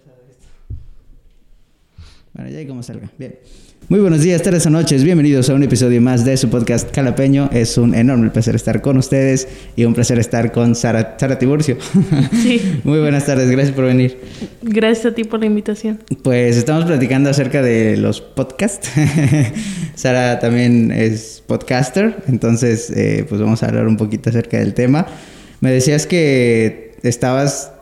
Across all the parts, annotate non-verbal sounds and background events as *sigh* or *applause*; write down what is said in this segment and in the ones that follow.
pasado esto. Bueno, ya hay como salga. Bien. Muy buenos días, tardes o noches. Bienvenidos a un episodio más de su podcast Calapeño. Es un enorme placer estar con ustedes y un placer estar con Sara, Sara Tiburcio. Sí. *laughs* Muy buenas tardes, gracias por venir. Gracias a ti por la invitación. Pues estamos platicando acerca de los podcasts. *laughs* Sara también es podcaster, entonces eh, pues vamos a hablar un poquito acerca del tema. Me decías que estabas,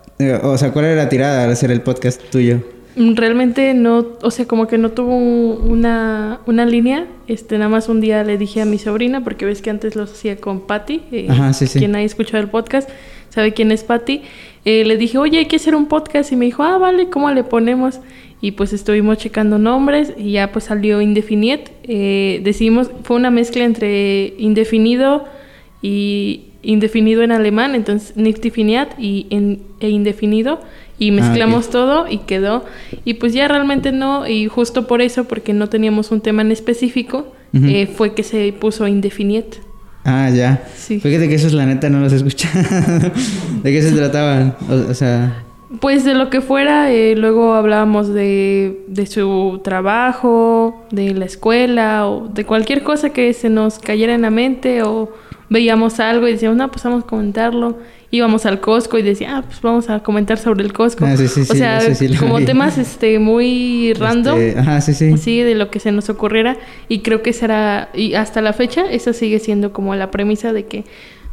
o sea, ¿cuál era la tirada al hacer el podcast tuyo? Realmente no, o sea, como que no tuvo un- una, una línea. Este, nada más un día le dije a mi sobrina, porque ves que antes los hacía con Patty, eh, Ajá, sí, sí. quien haya escuchado el podcast, sabe quién es Patty. Eh, le dije, oye, hay que hacer un podcast. Y me dijo, ah, vale, ¿cómo le ponemos? Y pues estuvimos checando nombres y ya pues salió Indefiniet. Eh, decidimos, fue una mezcla entre indefinido y indefinido en alemán, entonces Nichtifiniat y en- e indefinido y Ah, mezclamos todo y quedó. Y pues ya realmente no, y justo por eso, porque no teníamos un tema en específico, eh, fue que se puso Indefiniet. Ah, ya. Sí. Fíjate que esos la neta no los escuché. *laughs* ¿De qué se trataban? O, o sea, Pues de lo que fuera, eh, luego hablábamos de, de su trabajo, de la escuela o de cualquier cosa que se nos cayera en la mente o veíamos algo y decíamos, no, pues vamos a comentarlo. Íbamos al Costco y decía, ah, pues vamos a comentar sobre el Costco. Ah, sí, sí, o sea, sí, como temas este muy random. este, ajá, sí, sí. De lo que se nos ocurriera. Y creo que será, y hasta la fecha, esa sigue siendo como la premisa de que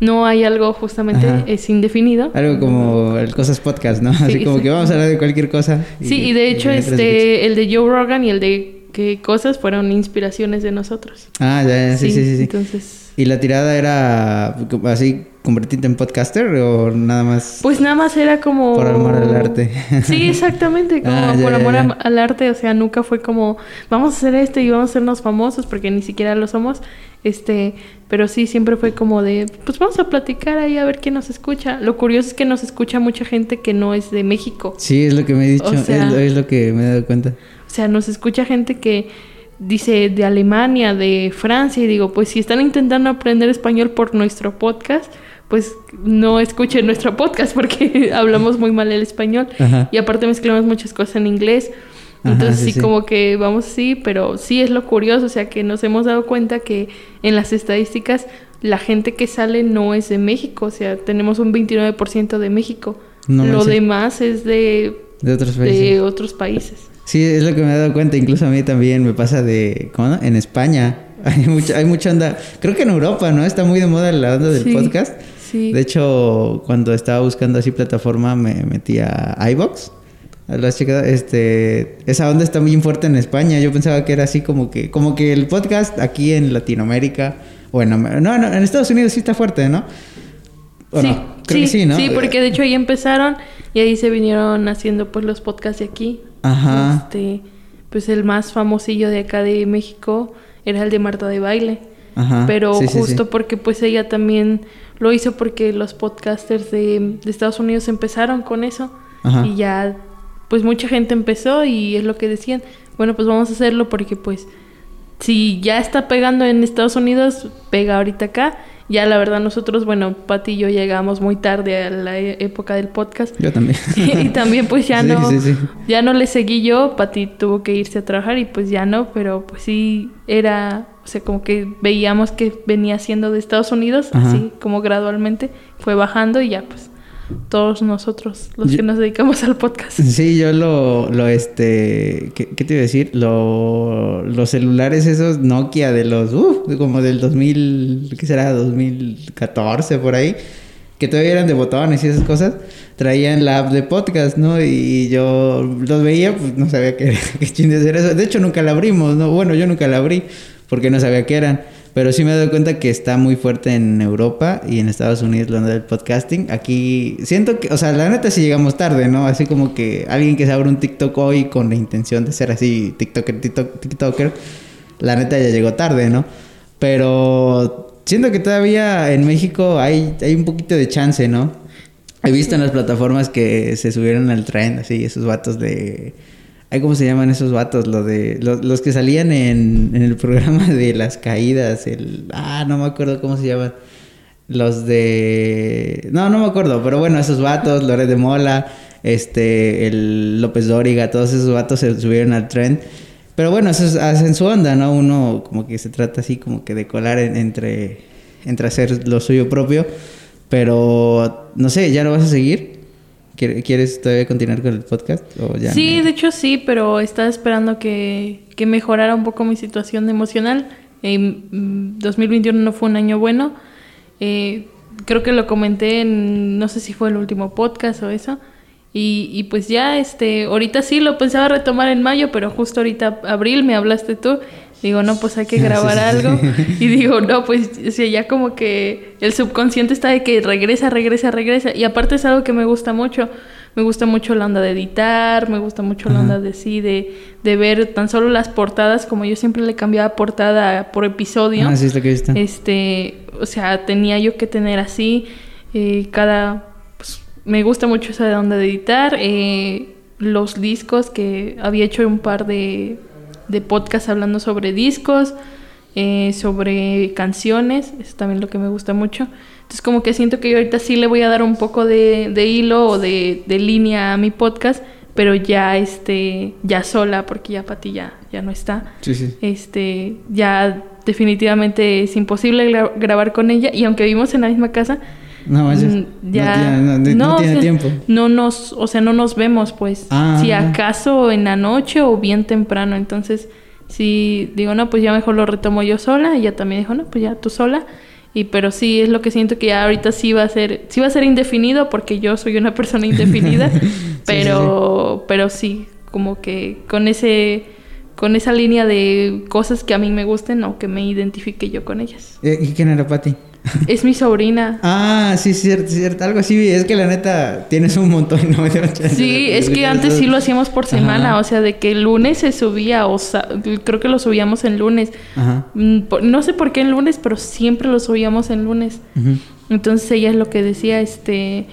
no hay algo justamente Ajá. es indefinido. Algo como el Cosas Podcast, ¿no? Así Sí, como sí. que vamos a hablar de cualquier cosa. Sí, y de hecho, este, el de Joe Rogan y el de qué cosas fueron inspiraciones de nosotros. Ah, ya, ya, sí, sí, sí. sí. Entonces, ¿Y la tirada era así, convertirte en podcaster o nada más pues nada más era como... por amor al arte? *laughs* Sí, exactamente, como Ah, ya, por amor ya. al arte, o sea, nunca fue como, vamos a hacer esto y vamos a hacernos famosos, porque ni siquiera lo somos, este, pero sí, siempre fue como de, pues vamos a platicar ahí a ver quién nos escucha. Lo curioso es que nos escucha mucha gente que no es de México. Sí, es lo que me he dicho, O sea- es lo que me he dado cuenta. O sea, nos escucha gente que dice de Alemania, de Francia, y digo, pues si están intentando aprender español por nuestro podcast, pues no escuchen nuestro podcast porque *laughs* hablamos muy mal el español. Ajá. Y aparte mezclamos muchas cosas en inglés. Ajá, Entonces sí, sí, sí. como que vamos así, pero sí es lo curioso, o sea que nos hemos dado cuenta que en las estadísticas la gente que sale no es de México, o sea, tenemos un 29% de México. No lo demás es de, De otros países. de otros países. Sí, es lo que me he dado cuenta. Incluso a mí también me pasa de... ¿Cómo no? En España. *laughs* Hay mucha, hay mucha onda. Creo que en Europa, ¿no? Está muy de moda la onda del Sí, podcast. Sí. De hecho, cuando estaba buscando así plataforma, me metí a iVox. ¿Lo has checado? Este, esa onda está muy fuerte en España. Yo pensaba que era así como que, como que el podcast aquí en Latinoamérica, bueno, no, no, en Estados Unidos sí está fuerte, ¿no? ¿O sí, no? Creo que sí, ¿no? Sí, porque de hecho ahí empezaron y ahí se vinieron haciendo pues los podcasts de aquí. Ajá. Este, pues el más famosillo de acá de México era el de Marta de Baile. Ajá. Pero Sí, sí, sí. justo porque pues ella también lo hizo porque los podcasters de, de Estados Unidos empezaron con eso. Ajá. Y ya pues mucha gente empezó y es lo que decían, bueno pues vamos a hacerlo porque pues si ya está pegando en Estados Unidos, pega ahorita acá. Ya la verdad nosotros, bueno, Pati y yo llegamos muy tarde a la e- época del podcast. Yo también. *laughs* y también pues ya Sí, no sí, sí. ya no le seguí yo, Pati tuvo que irse a trabajar y pues ya no, pero pues sí era, o sea, como que veíamos que venía siendo de Estados Unidos, Ajá. así como gradualmente fue bajando y ya pues todos nosotros los Yo- que nos dedicamos al podcast. Sí, yo lo, lo este, ¿qué, qué te iba a decir? Lo, los celulares esos Nokia de los, uh, como del 2000, ¿qué será? 2014 por ahí, que todavía eran de botones y esas cosas, traían la app de podcast, ¿no? Y yo los veía, pues no sabía qué, *laughs* qué era eso. De hecho, nunca la abrimos, ¿no? Bueno, yo nunca la abrí porque no sabía qué eran. Pero sí me dado cuenta que está muy fuerte en Europa y en Estados Unidos onda del podcasting. Aquí siento que, o sea, la neta sí llegamos tarde, ¿no? Así como que alguien que se abre un TikTok hoy con la intención de ser así TikToker, TikTok, TikToker, la neta ya llegó tarde, ¿no? Pero siento que todavía en México hay, hay un poquito de chance, ¿no? He visto en las plataformas que se subieron al tren, así, esos vatos de... Ay, ¿Cómo se llaman esos vatos? Lo de, los, los que salían en, en el programa *laughs* de las caídas, el... Ah, no me acuerdo cómo se llaman. Los de... No, no me acuerdo, pero bueno, esos vatos, Lore de Mola, este, el López Dóriga, todos esos vatos se subieron al tren. Pero bueno, eso es, hacen su onda, ¿no? Uno como que se trata así como que de colar en- entre, entre hacer lo suyo propio. Pero, no sé, ¿ya lo vas a seguir? ¿Quiere- ¿Quieres todavía continuar con el podcast? ¿O ya Sí, no? de hecho sí, pero estaba esperando que, que mejorara un poco mi situación emocional. Eh, mm, 2021 no fue un año bueno. Eh, creo que lo comenté en, no sé si fue el último podcast o eso. Y, y pues ya, este, ahorita sí lo pensaba retomar en mayo, pero justo ahorita, abril, me hablaste tú. Digo, no, pues hay que grabar sí, sí. algo. *laughs* Y digo, no, pues o sea, ya como que el subconsciente está de que regresa, regresa, regresa. Y aparte es algo que me gusta mucho. Me gusta mucho la onda de editar, me gusta mucho la onda de sí, de, de ver tan solo las portadas, como yo siempre le cambiaba portada por episodio. Ah, sí, es lo que he visto. Este, o sea, tenía yo que tener así eh, cada... pues, me gusta mucho esa onda de editar. eh, los discos que había hecho un par de, de podcasts hablando sobre discos, eh, sobre canciones, eso también es lo que me gusta mucho. Entonces como que siento que yo ahorita sí le voy a dar un poco de, de hilo o de, de línea a mi podcast, pero ya este, ya sola, porque ya Pati ya, ya no está Sí, sí. este ya definitivamente es imposible gra- grabar con ella y aunque vivimos en la misma casa No, manches. mm, ya No tiene, no- no- no o tiene sea, tiempo. no nos o sea no nos vemos pues Ah. si acaso en la noche o bien temprano entonces si digo no pues ya mejor lo retomo yo sola y ella también dijo no pues ya tú sola y pero sí es lo que siento que ya ahorita sí va a ser sí va a ser indefinido porque yo soy una persona indefinida *laughs* sí, pero pero sí como que con ese con esa línea de cosas que a mí me gusten o que me identifique yo con ellas. Eh, ¿Y quién era Pati? Es mi sobrina. Ah, sí, cierto, cierto. Algo así. Es que la neta tienes un montón no *laughs* me Sí, de es que antes sí lo hacíamos por semana, Ajá. o sea, de que el lunes se subía, o creo que lo subíamos en lunes. Ajá. Mm, No sé por qué en lunes, pero siempre lo subíamos en lunes. Entonces ella es lo que decía, este,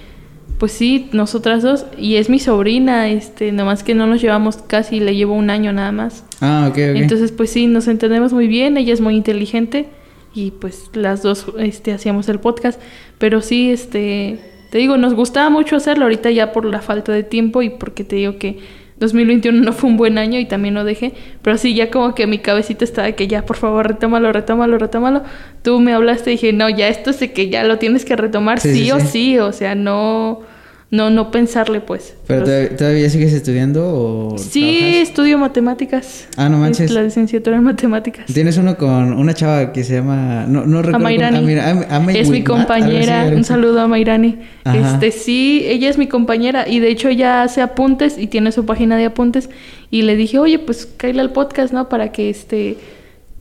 pues sí, nosotras dos, y es mi sobrina, este, nomás que no nos llevamos casi, le llevo un año nada más. Ah, ok, ok. Entonces, pues sí, nos entendemos muy bien, ella es muy inteligente y pues las dos este, hacíamos el podcast, pero sí, este, te digo, nos gustaba mucho hacerlo ahorita ya por la falta de tiempo y porque te digo que 2021 no fue un buen año y también lo dejé, pero sí, ya como que mi cabecita estaba de que ya, por favor, retómalo, retómalo, retómalo. Tú me hablaste y dije, no, ya esto sé que ya lo tienes que retomar Sí, sí, sí, o sí. sí, o sea, no, no, no pensarle pues. ¿Pero todavía, todavía sigues estudiando o Sí, trabajas? estudio matemáticas. Ah, no manches. Es la licenciatura en matemáticas. Tienes uno con una chava que se llama... No, no recuerdo... Amairani. cómo- Am- es mi así, compañera. Un saludo a Mairani. Ajá. Este sí, ella es mi compañera y de hecho ella hace apuntes y tiene su página de apuntes y le dije, "Oye, pues cállale al podcast, ¿no? Para que este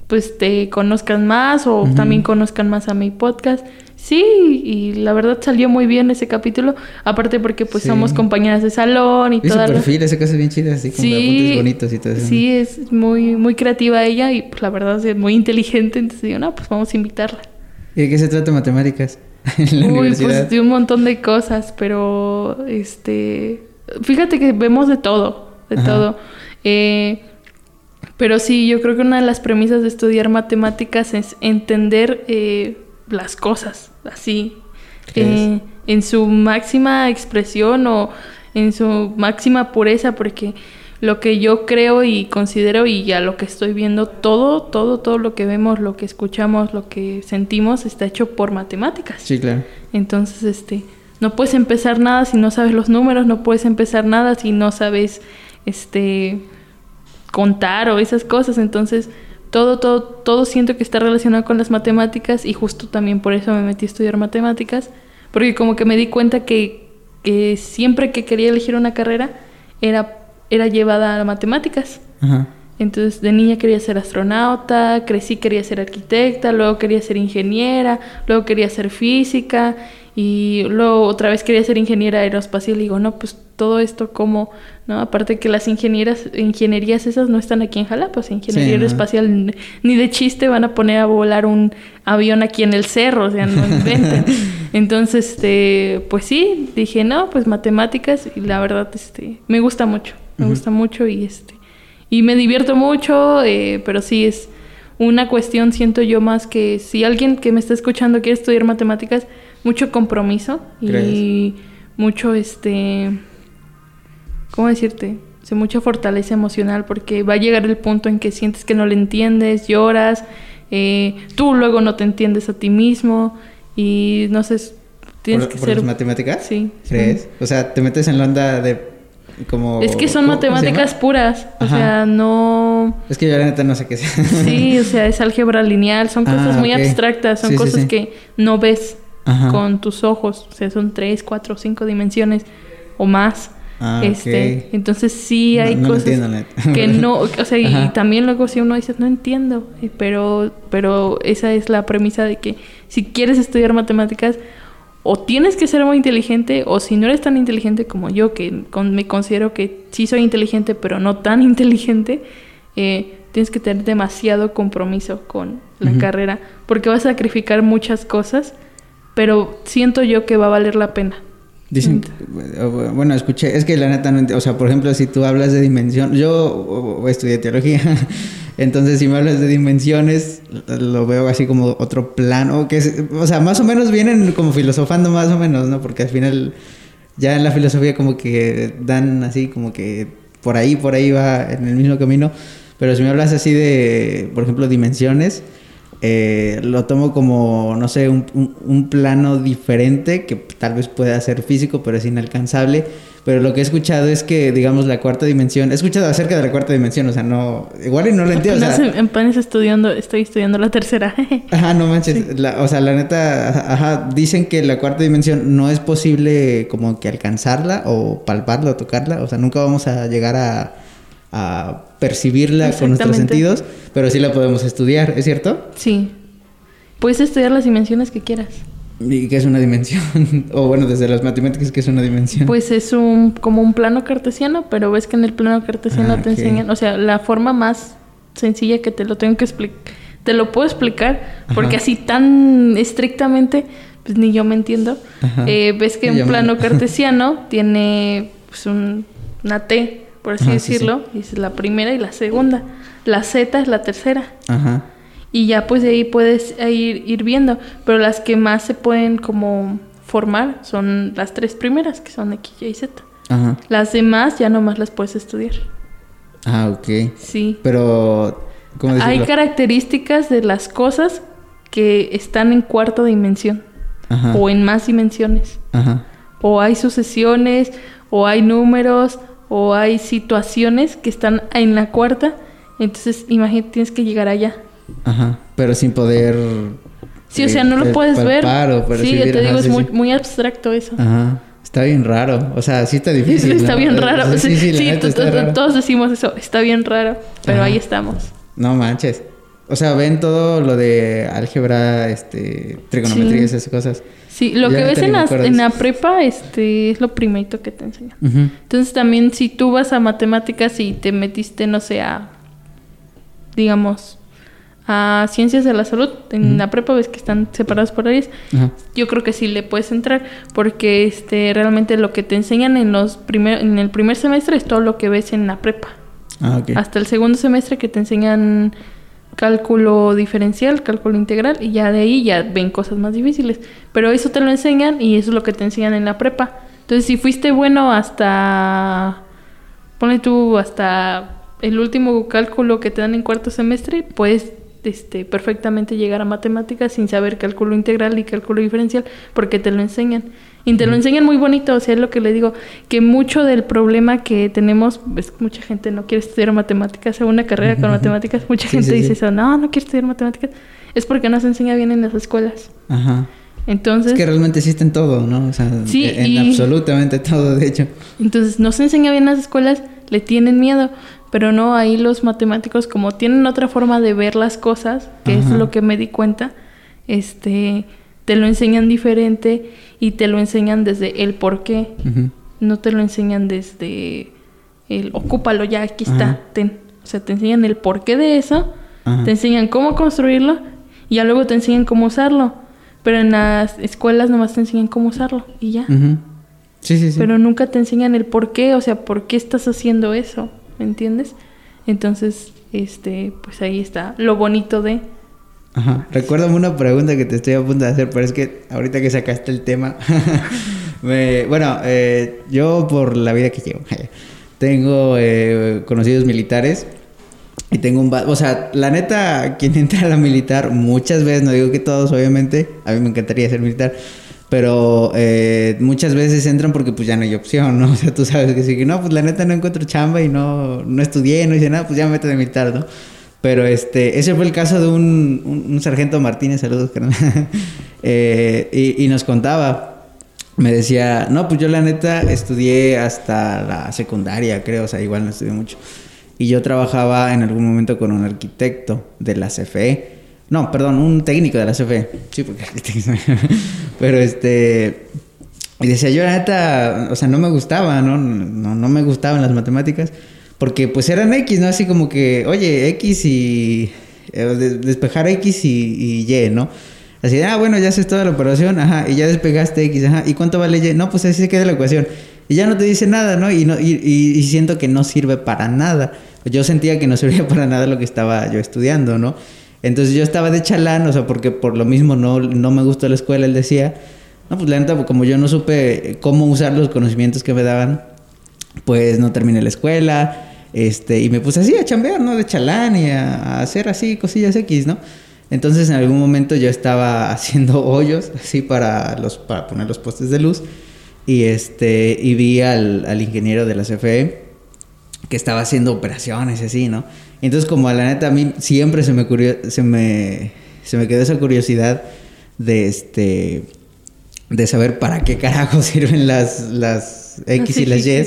pues te conozcan más o también conozcan más a mi podcast." Sí, y la verdad salió muy bien ese capítulo, aparte porque pues Sí. somos compañeras de salón y Vi su perfil, esa cosa bien chida, así de apuntes bonitos y todo eso. Sí, es muy, muy creativa ella y pues, la verdad es muy inteligente. Entonces digo, no, pues vamos a invitarla. ¿Y de qué se trata matemáticas *laughs* en la Uy, universidad? pues de un montón de cosas, pero este. Fíjate que vemos de todo, de Ajá. todo. Eh, pero sí, yo creo que una de las premisas de estudiar matemáticas es entender eh, las cosas, así, ¿Qué eh, en su máxima expresión o en su máxima pureza, porque lo que yo creo y considero y a lo que estoy viendo, todo, todo, todo lo que vemos, lo que escuchamos, lo que sentimos, está hecho por matemáticas. Sí, claro. Entonces, este, no puedes empezar nada si no sabes los números, no puedes empezar nada si no sabes, este, contar o esas cosas. Entonces, todo, todo, todo siento que está relacionado con las matemáticas y justo también por eso me metí a estudiar matemáticas, porque como que me di cuenta que, que siempre que quería elegir una carrera era, era llevada a matemáticas. Ajá. Entonces de niña quería ser astronauta, crecí quería ser arquitecta, luego quería ser ingeniera, luego quería ser física y luego otra vez quería ser ingeniera aeroespacial y digo, no, pues todo esto como, ¿no? Aparte que las ingenieras, ingenierías esas no están aquí en Jalapa, o sea, ingeniería Sí, aeroespacial ni de chiste van a poner a volar un avión aquí en el cerro, o sea, no inventen. *laughs* Entonces, este, pues sí, dije, no, pues matemáticas y la verdad, este, me gusta mucho, me gusta mucho y este, y me divierto mucho, eh, pero sí es una cuestión, siento yo más que si alguien que me está escuchando quiere estudiar matemáticas, mucho compromiso y mucho, este, ¿cómo decirte? O sea, mucha fortaleza emocional porque va a llegar el punto en que sientes que no le entiendes, lloras, eh, tú luego no te entiendes a ti mismo y no sé, tienes ¿Por, que por ser... las matemáticas? Sí. ¿Crees? O sea, te metes en la onda de como... Es que son ¿cómo- cómo se matemáticas puras, o Ajá. sea, no... Es que yo la neta no sé qué sea. Sí, o sea, es álgebra lineal, son Ah, cosas muy abstractas, son Sí, sí, cosas sí. que no ves Ajá. con tus ojos, o sea, son tres, cuatro, cinco dimensiones o más. Ah, este, entonces sí hay no cosas entiendo, que no, o sea, y también luego si uno dice, no entiendo, eh, pero, pero esa es la premisa de que si quieres estudiar matemáticas, o tienes que ser muy inteligente, o si no eres tan inteligente como yo, que con- me considero que sí soy inteligente, pero no tan *laughs* inteligente, eh, tienes que tener demasiado compromiso con la carrera, porque vas a sacrificar muchas cosas, pero siento yo que va a valer la pena. Dicen, bueno, escuché, es que la neta no o sea, por ejemplo, si tú hablas de dimensión, yo estudié teología, *laughs* entonces si me hablas de dimensiones, lo veo así como otro plano, que es, o sea, más o menos vienen como filosofando más o menos, ¿no? Porque al final ya en la filosofía como que dan así como que por ahí, por ahí va en el mismo camino, pero si me hablas así de, por ejemplo, dimensiones, eh, lo tomo como, no sé, un, un- un plano diferente que tal vez pueda ser físico, pero es inalcanzable. Pero lo que he escuchado es que, digamos, la cuarta dimensión, he escuchado acerca de la cuarta dimensión, o sea, no, igual y no lo entiendo. o sea, Apenas, apenas estudiando, estoy estudiando la tercera. *laughs* Ajá, no manches. La- o sea, la neta, ajá, dicen que la cuarta dimensión no es posible como que alcanzarla o palparla o tocarla. O sea, nunca vamos a llegar a, a percibirla con nuestros sentidos, pero sí la podemos estudiar, ¿es cierto? Sí. Puedes estudiar las dimensiones que quieras. ¿Y qué es una dimensión? *laughs* o bueno, desde las matemáticas, ¿qué es una dimensión? Pues es un como un plano cartesiano, pero ves que en el plano cartesiano Ah, te enseñan, o sea, la forma más sencilla que te lo tengo que explicar, te lo puedo explicar, porque Ajá. así tan estrictamente, pues ni yo me entiendo. Eh, ves que un me- plano *laughs* cartesiano tiene pues un, una T, por así Ajá, sí, decirlo, y es la primera y la segunda. La Z es la tercera. Ajá. Y ya pues de ahí puedes ir, ir viendo. Pero las que más se pueden como formar son las tres primeras, que son X, Y y Z. Ajá. Las demás ya nomás las puedes estudiar. Ah, ok. Sí. Pero, ¿cómo? Hay características de las cosas que están en cuarta dimensión Ajá. o en más dimensiones. Ajá. O hay sucesiones, o hay números, o hay situaciones que están en la cuarta. Entonces, imagínate, tienes que llegar allá. Ajá. Pero sin poder... Sí, o sea, no lo eh, puedes ver. o Sí, yo te digo, es sí, muy, sí. muy abstracto eso. Ajá. Está bien raro. O sea, sí está difícil. *laughs* está ¿no? bien raro. Sí, sí, sí, la Sí, neta to- está to- raro. todos decimos eso. Está bien raro, pero Ajá. ahí estamos. No manches. O sea, ven todo lo de álgebra, este, trigonometría, Sí. esas cosas. Sí, lo Ya que ves en la, en prepa este, es lo primerito que te enseñan. Entonces también si tú vas a matemáticas y te metiste, no sé, a, digamos, a ciencias de la salud, en la prepa ves que están separados por áreas, yo creo que sí le puedes entrar porque este realmente lo que te enseñan en los primer, en el primer semestre es todo lo que ves en la prepa. Ah, ok. Hasta el segundo semestre que te enseñan cálculo diferencial, cálculo integral y ya de ahí ya ven cosas más difíciles. Pero eso te lo enseñan y eso es lo que te enseñan en la prepa. Entonces, si fuiste bueno hasta ponle tú hasta el último cálculo que te dan en cuarto semestre, puedes este, perfectamente llegar a matemáticas sin saber cálculo integral y cálculo diferencial, porque te lo enseñan. Y te lo enseñan muy bonito, o sea, es lo que le digo, que mucho del problema que tenemos, pues mucha gente no quiere estudiar matemáticas, hacer una carrera con matemáticas, mucha Sí, gente sí, dice sí. eso, no, no quiero estudiar matemáticas, es porque no se enseña bien en las escuelas. Ajá. Entonces, Es que realmente existen todo, ¿no? O sea, Sí, en y- absolutamente todo, de hecho. Entonces no se enseña bien en las escuelas, le tienen miedo, pero no, ahí los matemáticos como tienen otra forma de ver las cosas, que es lo que me di cuenta, este, te lo enseñan diferente y te lo enseñan desde el por qué, no te lo enseñan desde el ocúpalo ya, aquí está, ten. O sea, te enseñan el porqué de eso, Ajá. te enseñan cómo construirlo y ya luego te enseñan cómo usarlo. Pero en las escuelas nomás te enseñan cómo usarlo y ya. Sí, sí, sí. Pero nunca te enseñan el por qué, o sea, por qué estás haciendo eso, ¿me entiendes? Entonces, este, pues ahí está lo bonito de... Ajá. Recuérdame una pregunta que te estoy a punto de hacer, pero es que ahorita que sacaste el tema, *laughs* me- bueno, eh, yo por la vida que llevo, *laughs* tengo eh, conocidos militares y tengo un... O sea, la neta, quien entra a la militar muchas veces, no digo que todos, obviamente, a mí me encantaría ser militar, pero eh, muchas veces entran porque pues ya no hay opción, ¿no? *laughs* O sea, tú sabes que si no, pues la neta no encuentro chamba y no, no estudié, no hice nada, pues ya me meto de militar, ¿no? Pero este, ese fue el caso de un, un, sargento Martínez, saludos, carnal. *laughs* eh, y, y, nos contaba, me decía, no, pues yo la neta estudié hasta la secundaria, creo, o sea, igual no estudié mucho. Y yo trabajaba en algún momento con un arquitecto de la CFE no, perdón, un técnico de la CFE. Sí, porque *laughs* Pero este. Y decía, yo la neta, o sea, no me gustaba, ¿no? No, me gustaban las matemáticas. Porque pues eran X, ¿no? Así como que, oye, X y. Eh, despejar X y, Y, ¿no? Así, ah, bueno, ya haces toda la operación, ajá, y ya despegaste X, ajá, ¿y cuánto vale Y? No, pues así se queda la ecuación. Y ya no te dice nada, ¿no? No, y, y siento que no sirve para nada. Yo sentía que no servía *laughs* para nada lo que estaba yo estudiando, ¿no? Entonces yo estaba de chalán, o sea, porque por lo mismo no, no me gustó la escuela, él decía, no, pues la neta, como yo no supe cómo usar los conocimientos que me daban, pues no terminé la escuela, este, y me puse así a chambear, ¿no? De chalán y a, hacer así cosillas X, ¿no? Entonces en algún momento yo estaba *laughs* haciendo hoyos así para, los, para poner los postes de luz y, este, y vi al, al ingeniero de la CFE que estaba haciendo operaciones así, ¿no? Entonces, como a la neta, a mí siempre se me, se me, se me quedó esa curiosidad de este de saber para qué carajo *laughs* sirven las, las X y las *laughs* Y.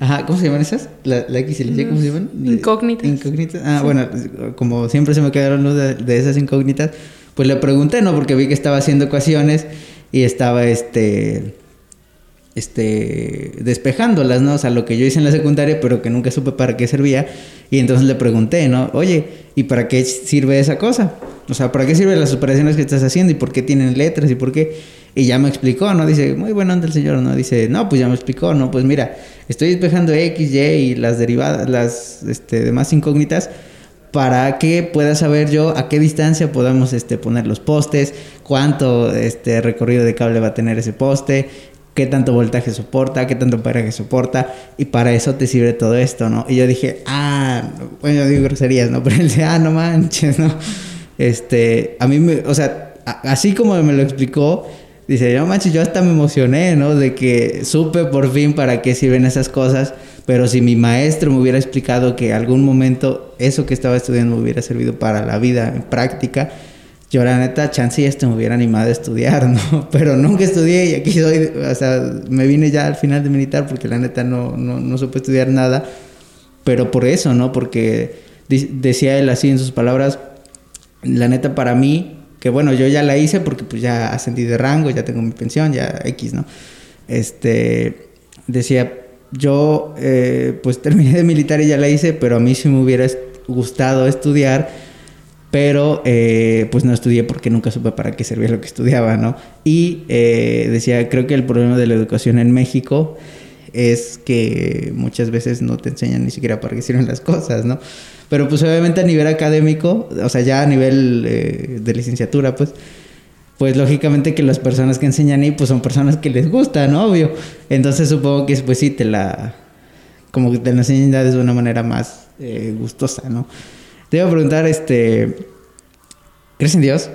Ajá, ¿cómo se llaman esas? La, X y las Y, ¿cómo se llaman? Incógnitas. Incógnitas. Ah, bueno, como siempre se me quedaron de, de esas incógnitas, pues le pregunté, ¿no? Porque vi que estaba haciendo ecuaciones y estaba este este, despejándolas, ¿no? O sea, lo que yo hice en la secundaria, pero que nunca supe para qué servía. Y entonces le pregunté, ¿no? Oye, ¿y para qué sirve esa cosa? O sea, ¿para qué sirven las operaciones que estás haciendo? ¿Y por qué tienen letras? ¿Y por qué? Y ya me explicó, ¿no? Dice, muy bueno ante el señor, ¿no? Dice, no, pues ya me explicó, ¿no? Pues mira, estoy despejando X, Y y las derivadas, las este, demás incógnitas para que pueda saber yo a qué distancia podamos este, poner los postes, cuánto este, recorrido de cable va a tener ese poste, qué tanto voltaje soporta, qué tanto amperaje soporta, y para eso te sirve todo esto, ¿no? Y yo dije, ah, bueno, digo groserías, ¿no? *laughs* Pero él dice, ah, no manches, ¿no? Este, a mí me, o sea, así como me lo explicó, dice, no manches, yo hasta me emocioné, ¿no? De que supe por fin para qué sirven esas cosas, pero si mi maestro me hubiera explicado que algún momento eso que estaba estudiando me hubiera servido para la vida en práctica, yo la neta, chance ya este me hubiera animado a estudiar, *laughs* ¿no? Pero nunca estudié y aquí soy, o sea, me vine ya al final de militar porque la neta no, no, no supe estudiar nada, pero por eso, ¿no? Porque decía él así en sus palabras, la neta para mí, que bueno, yo ya la hice porque pues ya ascendí de rango, ya tengo mi pensión, ya X, ¿no? Este, decía, yo eh, pues terminé de militar y ya la hice, pero a mí sí me hubiera gustado estudiar pero eh, pues no estudié porque nunca supe para qué servía lo que estudiaba, ¿no? Y eh, decía, creo que el problema de la educación en México es que muchas veces no te enseñan ni siquiera para qué sirven las cosas, ¿no? Pero pues obviamente a nivel académico, o sea, ya a nivel eh, de licenciatura, pues, pues lógicamente que las personas que enseñan ahí, pues son personas que les gusta, ¿no? Obvio. Entonces supongo que pues sí, te la, como que te la enseñan ya de una manera más gustosa, ¿no? Te iba a preguntar, este. ¿Crees en Dios?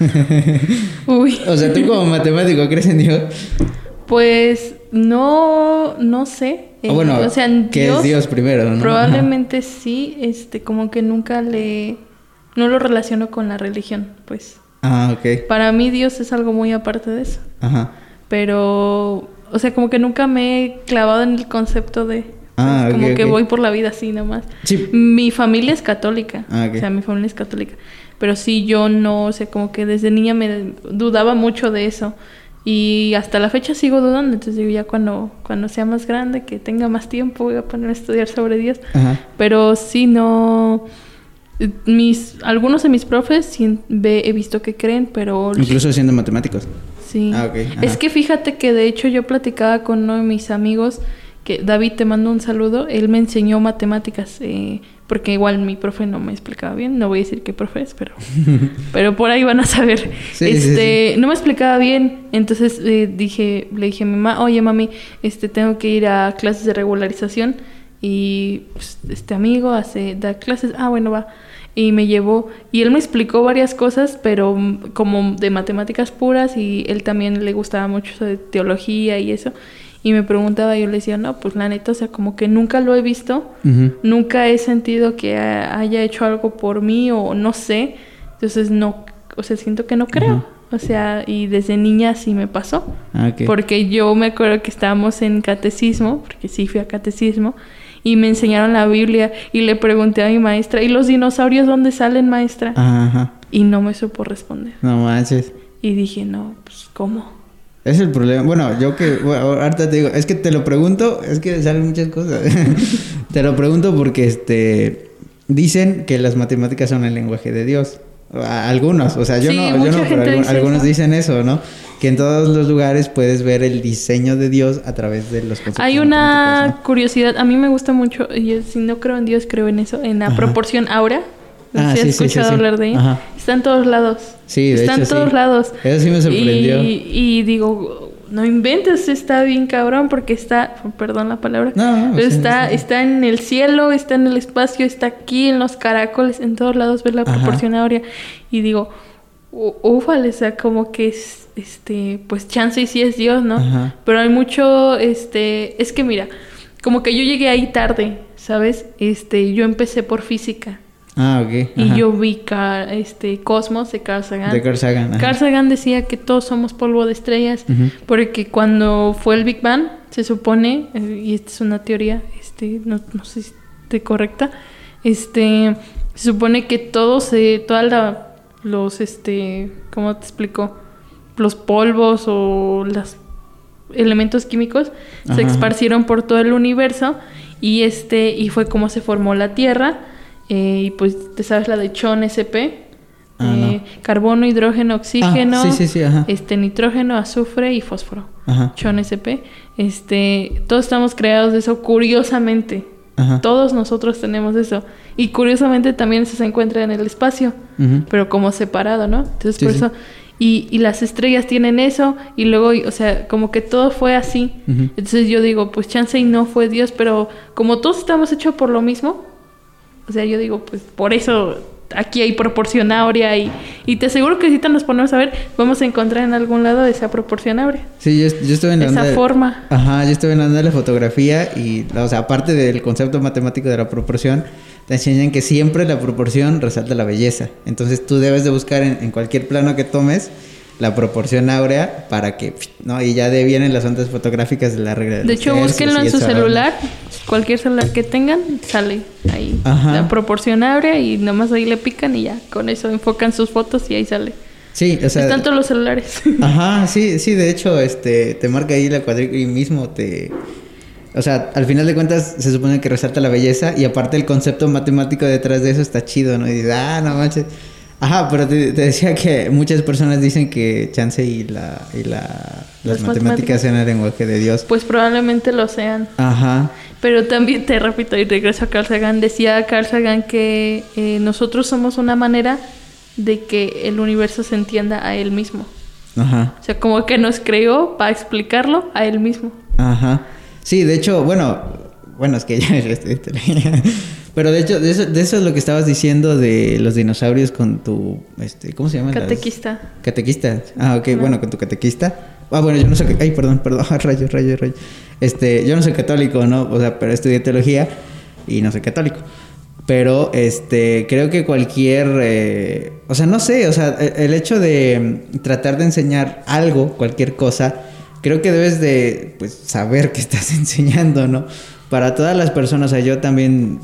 *laughs* Uy. o sea, tú como matemático, ¿crees en Dios? Pues no, no sé. Bueno, o sea, ¿qué es Dios primero? ¿no? Probablemente sí, este, como que nunca le, no lo relaciono con la religión, pues. Ah, ok. Para mí Dios es algo muy aparte de eso. Ajá. Pero, o sea, como que nunca me he clavado en el concepto de, Ah, como que voy por la vida así nomás. Sí. Mi familia es católica. Ah, o sea, mi familia es católica. Pero sí, yo no, o sea, como que desde niña me dudaba mucho de eso. Y hasta la fecha sigo dudando. Entonces digo, ya cuando, cuando sea más grande, que tenga más tiempo, voy a poner a estudiar sobre Dios. Pero sí, no... Mis, algunos de mis profes sí he visto que creen, pero... Incluso siendo matemáticos. Sí. Ah, es que fíjate que de hecho yo platicaba con uno de mis amigos David te mando un saludo, él me enseñó matemáticas, eh, porque igual mi profe no me explicaba bien, no voy a decir qué profe es, pero, *laughs* pero por ahí van a saber. este, no me explicaba bien, entonces eh, dije, le dije a mi mamá, oye mami, este, tengo que ir a clases de regularización y pues, este amigo hace, da clases, ah, bueno, va. Y me llevó, y él me explicó varias cosas, pero mm, como de matemáticas puras, y él también le gustaba mucho eso de teología y eso. Y me preguntaba, yo le decía, no, pues la neta, o sea, como que nunca lo he visto, nunca he sentido que ha- haya hecho algo por mí o no sé. Entonces no, o sea, siento que no creo. O sea, y desde niña sí me pasó. Ah. Porque yo me acuerdo que estábamos en catecismo, porque sí fui a catecismo, y me enseñaron la Biblia y le pregunté a mi maestra, ¿y los dinosaurios dónde salen, maestra? Ajá. Y no me supo responder. No manches. Y dije, no, pues ¿cómo? Es el problema. Bueno, yo que bueno, ahorita te digo, es que te lo pregunto, es que salen muchas cosas. *laughs* te lo pregunto porque este dicen que las matemáticas son el lenguaje de Dios. Algunos, o sea, yo Sí, no, yo no, pero dice algunos eso. dicen eso, ¿no? Que en todos los lugares puedes ver el diseño de Dios a través de los conceptos Hay una curiosidad, a mí me gusta mucho, y si no creo en Dios, creo en eso, en la Ajá. proporción aura. Ah, sí, escuchado sí. hablar de ella. Ajá. Está en todos lados. Sí, de Está en todos lados. Eso sí me sorprendió. Y, y digo, no inventes, está bien cabrón porque está, perdón la palabra, No, no, pero está, está en el cielo, está en el espacio, está aquí, en los caracoles, en todos lados ves la proporción áurea. Y digo, "U- úfale, o sea, como que es, este, pues chance y sí es Dios, ¿no? Ajá. Pero hay mucho, este, es que mira, como que yo llegué ahí tarde, ¿sabes? Este, yo empecé por física. Ah, ok. Y yo vi este Cosmos de Carl Sagan. De Carl Sagan. ajá. Carl Sagan decía que todos somos polvo de estrellas, porque cuando fue el Big Bang, se supone, eh, y esta es una teoría, este, no, no sé si esté correcta, este, se supone que todos, se, toda la, los, este, ¿cómo te explico? Los polvos o los elementos químicos Ajá. se esparcieron por todo el universo y este, y fue como se formó la Tierra, eh, y pues, te sabes la de Chon SP, Ah, eh, carbono, hidrógeno, oxígeno, Ah, sí, sí, sí, este nitrógeno, azufre y fósforo. Ajá. Chon SP. Este, todos estamos creados de eso curiosamente. Ajá. Todos nosotros tenemos eso. Y curiosamente también eso se encuentra en el espacio, pero como separado, ¿no? Entonces por eso y, y las estrellas tienen eso y luego, y- o sea, como que todo fue así. Entonces yo digo, pues chance y no fue Dios, pero como todos estamos hechos por lo mismo, o sea, yo digo, pues por eso aquí hay proporción áurea y, y te aseguro que si te nos ponemos a ver, vamos a encontrar en algún lado esa proporción áurea. Sí, yo, yo estuve en la Esa onda de- forma. Ajá, yo estuve en la onda de la fotografía y, o sea, aparte del concepto matemático de la proporción, te enseñan que siempre la proporción resalta la belleza. Entonces tú debes de buscar en, en cualquier plano que tomes la proporción áurea para que, ¿no? Y ya de vienen las ondas fotográficas de la regla de De hecho, búsquenlo en su onda. celular, cualquier celular que tengan, sale ahí Ajá. la proporción áurea y nomás ahí le pican y ya, con eso enfocan sus fotos y ahí sale. Sí, o sea... Están todos los celulares. *laughs* Ajá, sí, sí, de hecho, este, te marca ahí la cuadrícula y mismo te... O sea, al final de cuentas se supone que resalta la belleza y aparte el concepto matemático detrás de eso está chido, ¿no? Y dices, ah, no manches. Ajá, pero te, te decía que muchas personas dicen que chance y la... Y la las, Las matemáticas matemáticas. sean el lenguaje de Dios. pues probablemente lo sean. Ajá. Pero también te repito y regreso a Carl Sagan. Decía Carl Sagan que eh, nosotros somos una manera de que el universo se entienda a él mismo. Ajá. O sea, como que nos creó para explicarlo a él mismo. Ajá. Sí, de hecho, bueno, bueno, es que ya *laughs* pero de hecho, de eso, de eso es lo que estabas diciendo de los dinosaurios con tu, este, ¿cómo se llama? Las- Catequista. Catequista. Ah, ok, bueno, con tu catequista. Ah, bueno, yo no soy... Ay, perdón, perdón. *laughs* Rayos, rayos, rayos. Este, yo no soy católico, ¿no? O sea, pero estudié teología y no soy católico. Pero, este, creo que cualquier... eh, o sea, no sé, o sea, el, el hecho de tratar de enseñar algo, cualquier cosa, creo que debes de, pues, saber qué estás *laughs* enseñando, ¿no? Para todas las personas, o sea, yo también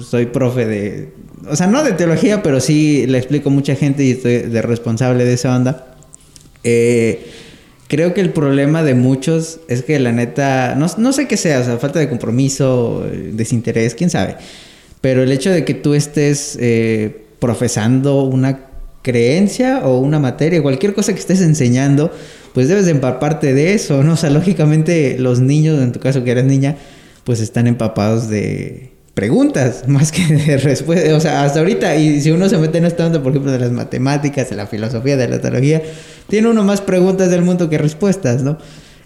soy profe de... O sea, no de teología, pero sí le explico a mucha gente y estoy de responsable de esa onda. Eh, creo que el problema de muchos es que la neta, no, no sé qué sea, o sea, falta de compromiso, desinterés, quién sabe. Pero el hecho de que tú estés eh, profesando una creencia o una materia, cualquier cosa que estés enseñando, pues debes de empaparte de eso, ¿no? O sea, lógicamente los niños, en tu caso que eres niña, pues están empapados de preguntas *laughs* más que de respuestas. O sea, hasta ahorita, y si uno se mete en esta onda, por ejemplo, de las matemáticas, de la filosofía, de la teología, tiene uno más preguntas del mundo que respuestas, ¿no?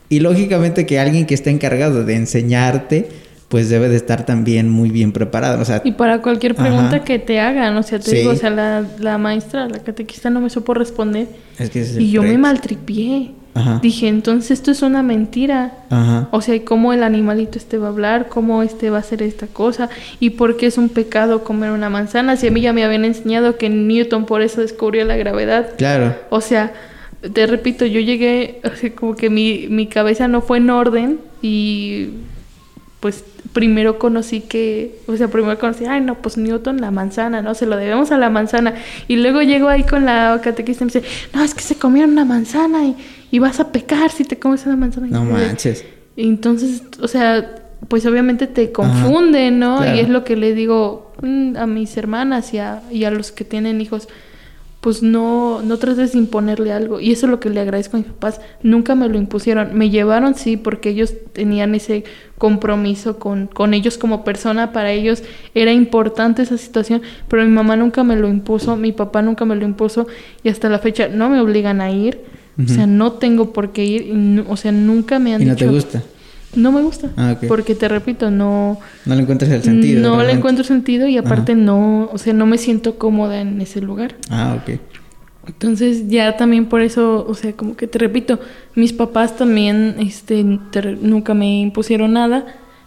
Y lógicamente que alguien que está encargado de enseñarte, pues debe de estar también muy bien preparado. O sea, Y para cualquier pregunta Ajá. que te hagan, o sea, te Sí. digo, o sea, la, la maestra, la catequista no me supo responder es que y yo me maltripié. Ajá. Dije, entonces esto es una mentira. Ajá. O sea, ¿y cómo el animalito este va a hablar? ¿Cómo este va a hacer esta cosa? ¿Y por qué es un pecado comer una manzana? Si a mí ya me habían enseñado que Newton por eso descubrió la gravedad. Claro. O sea, te repito, yo llegué, o sea, como que mi, mi cabeza no fue en orden y pues primero conocí que, o sea, primero conocí, ay no, pues Newton la manzana, ¿no? Se lo debemos a la manzana. Y luego llego ahí con la catequista y me dice, no, es que se comieron una manzana y, y vas a pecar si te comes una manzana. No manches. entonces, o sea, pues obviamente te confunde, ¿no? claro. Y es lo que le digo mm, a mis hermanas y a, y a los que tienen hijos. Pues no, no trates de imponerle algo. Y eso es lo que le agradezco a mis papás. Nunca me lo impusieron. Me llevaron, sí, porque ellos tenían ese compromiso con, con ellos como persona. Para ellos era importante esa situación. Pero mi mamá nunca me lo impuso. Mi papá nunca me lo impuso. Y hasta la fecha no me obligan a ir. O sea, no tengo por qué ir. y no- o sea, nunca me han ¿Y no dicho... te gusta? No me gusta. Ah, ok. Porque te repito, no, No le encuentras el sentido. no le encuentro sentido y aparte no, o sea, no me siento cómoda en ese lugar. Ah, ok. Entonces ya también por eso, o sea, como que te repito, mis papás también, este, te- nunca me impusieron nada,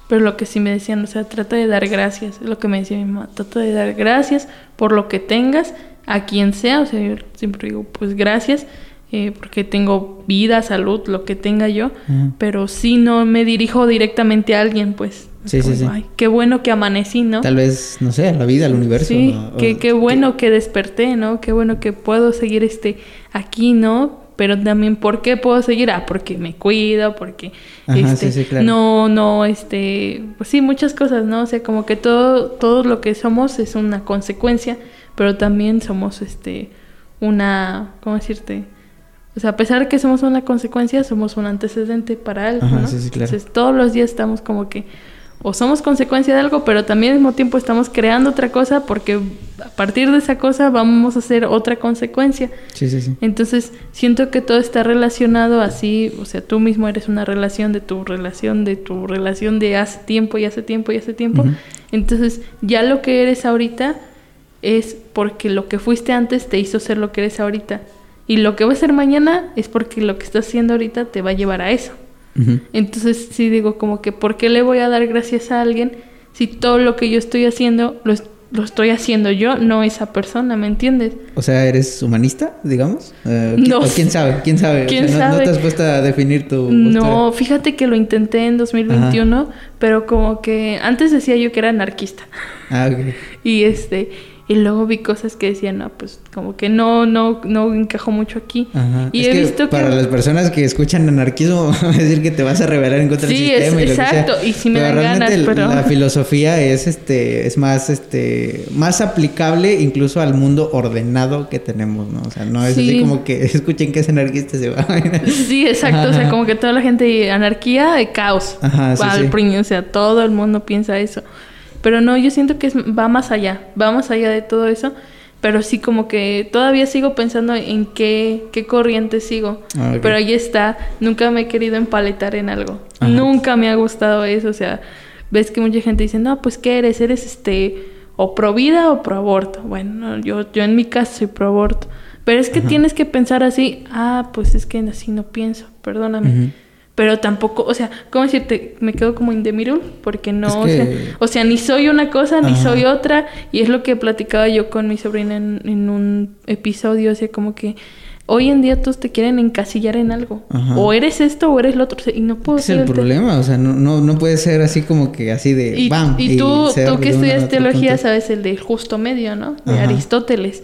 pero lo que sí me decían, o sea, trata de dar gracias, es lo que me decía mi mamá, trata de dar gracias por lo que tengas, a quien sea, o sea, yo siempre digo, pues gracias, eh, porque tengo vida, salud, lo que tenga yo, pero sí no me dirijo directamente a alguien, pues. Sí, Como, sí. Ay, qué bueno que amanecí, ¿no? Tal vez, no sé, la vida, al universo. Sí, qué, qué bueno que desperté, ¿no? Qué bueno que puedo seguir este aquí, ¿no? Pero también, ¿por qué puedo seguir? Ah, porque me cuido, porque Ajá, este, sí, sí, claro. no, no, este, pues sí, muchas cosas, ¿no? O sea, como que todo, todo lo que somos es una consecuencia, pero también somos este, una, ¿cómo decirte? O sea, a pesar de que somos una consecuencia, somos un antecedente para algo, Ajá, ¿no? sí, sí, claro. Entonces, todos los días estamos como que o somos consecuencia de algo, pero también al mismo tiempo estamos creando otra cosa porque a partir de esa cosa vamos a hacer otra consecuencia. Sí, sí, sí. Entonces, siento que todo está relacionado así, o sea, tú mismo eres una relación de tu relación, de tu relación de hace tiempo y hace tiempo y hace tiempo. Entonces, ya lo que eres ahorita es porque lo que fuiste antes te hizo ser lo que eres ahorita. Y lo que va a ser mañana es porque lo que estás haciendo ahorita te va a llevar a eso. Entonces sí digo como que ¿por qué le voy a dar gracias a alguien si todo lo que yo estoy haciendo lo, lo estoy haciendo yo, no esa persona, ¿me entiendes? O sea, ¿eres humanista, digamos? Eh, ¿qui- No o quién sabe? ¿Quién sabe? O ¿Quién sea, no- no, sabe? te has puesto a definir tu No, postura? fíjate que lo intenté en 2021, pero como que antes decía yo que era anarquista. Ah, ok. *laughs* Y este y luego vi cosas que decían, no, pues como que no no no encajó mucho aquí. Ajá. Y es he que visto que para las personas que escuchan anarquismo, *laughs* a decir que te vas a rebelar en contra Sí, del sistema es- y lo que sea. exacto, y sí me Pero dan ganas, el- pero- la filosofía es este es más este más aplicable incluso al mundo ordenado que tenemos, ¿no? O sea, no es así Sí. como que *laughs* escuchen que es anarquista se va. Sí, exacto. O sea, como que toda la gente, anarquía de caos. Ajá, sí, sí. O sea, todo el mundo piensa eso. Pero no, yo siento que es- va más allá. Va más allá de todo eso. Pero sí, como que todavía sigo pensando en qué, qué corriente sigo. Ah. Pero ahí está. Nunca me he querido empaletar en algo. Ajá. Nunca me ha gustado eso. O sea, ves que mucha gente dice, no, pues, ¿qué eres? ¿Eres este o pro vida o pro aborto? Bueno, no, yo, yo en mi caso soy pro aborto. Pero es que tienes que pensar así, ah, pues es que así no pienso, perdóname. Pero tampoco, o sea, ¿cómo decirte? Me quedo como in the middle, porque no, Es o, que- sea, o sea, ni soy una cosa, ni Ajá. soy otra. Y es lo que platicaba yo con mi sobrina en, en un episodio, o sea, como que hoy en día todos te quieren encasillar en algo. Ajá. O eres esto o eres lo otro. o y no puedo es el problema, o sea, no, no, no puede ser así como que así de Y, bam. y tú, ser tú que estudias teología, punto. sabes el del justo medio, ¿no? De Ajá. Aristóteles.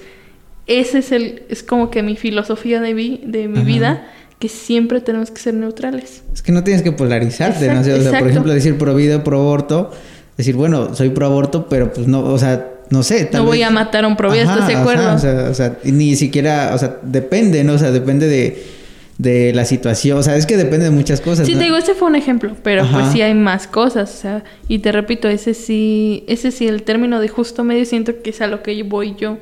Ese es el, es como que mi filosofía de, vi- de mi Ajá. vida, que siempre tenemos que ser neutrales. Es que no tienes que polarizarte, ¿no? O sea, Exacto, por ejemplo, decir pro vida, pro aborto, decir, bueno, soy pro aborto, pero pues no, o sea, no sé. tal No voy vez- a matar a un pro vida, ¿estás de acuerdo? ajá, o, sea, o sea, ni siquiera, o sea, depende, ¿no? O sea, depende de, de la situación, o sea, es que depende de muchas cosas. Sí, ¿no? te digo, ese fue un ejemplo, pero Ajá. pues sí hay más cosas, o sea, y te repito, ese sí, ese sí, el término de justo medio siento que es a lo que yo voy yo.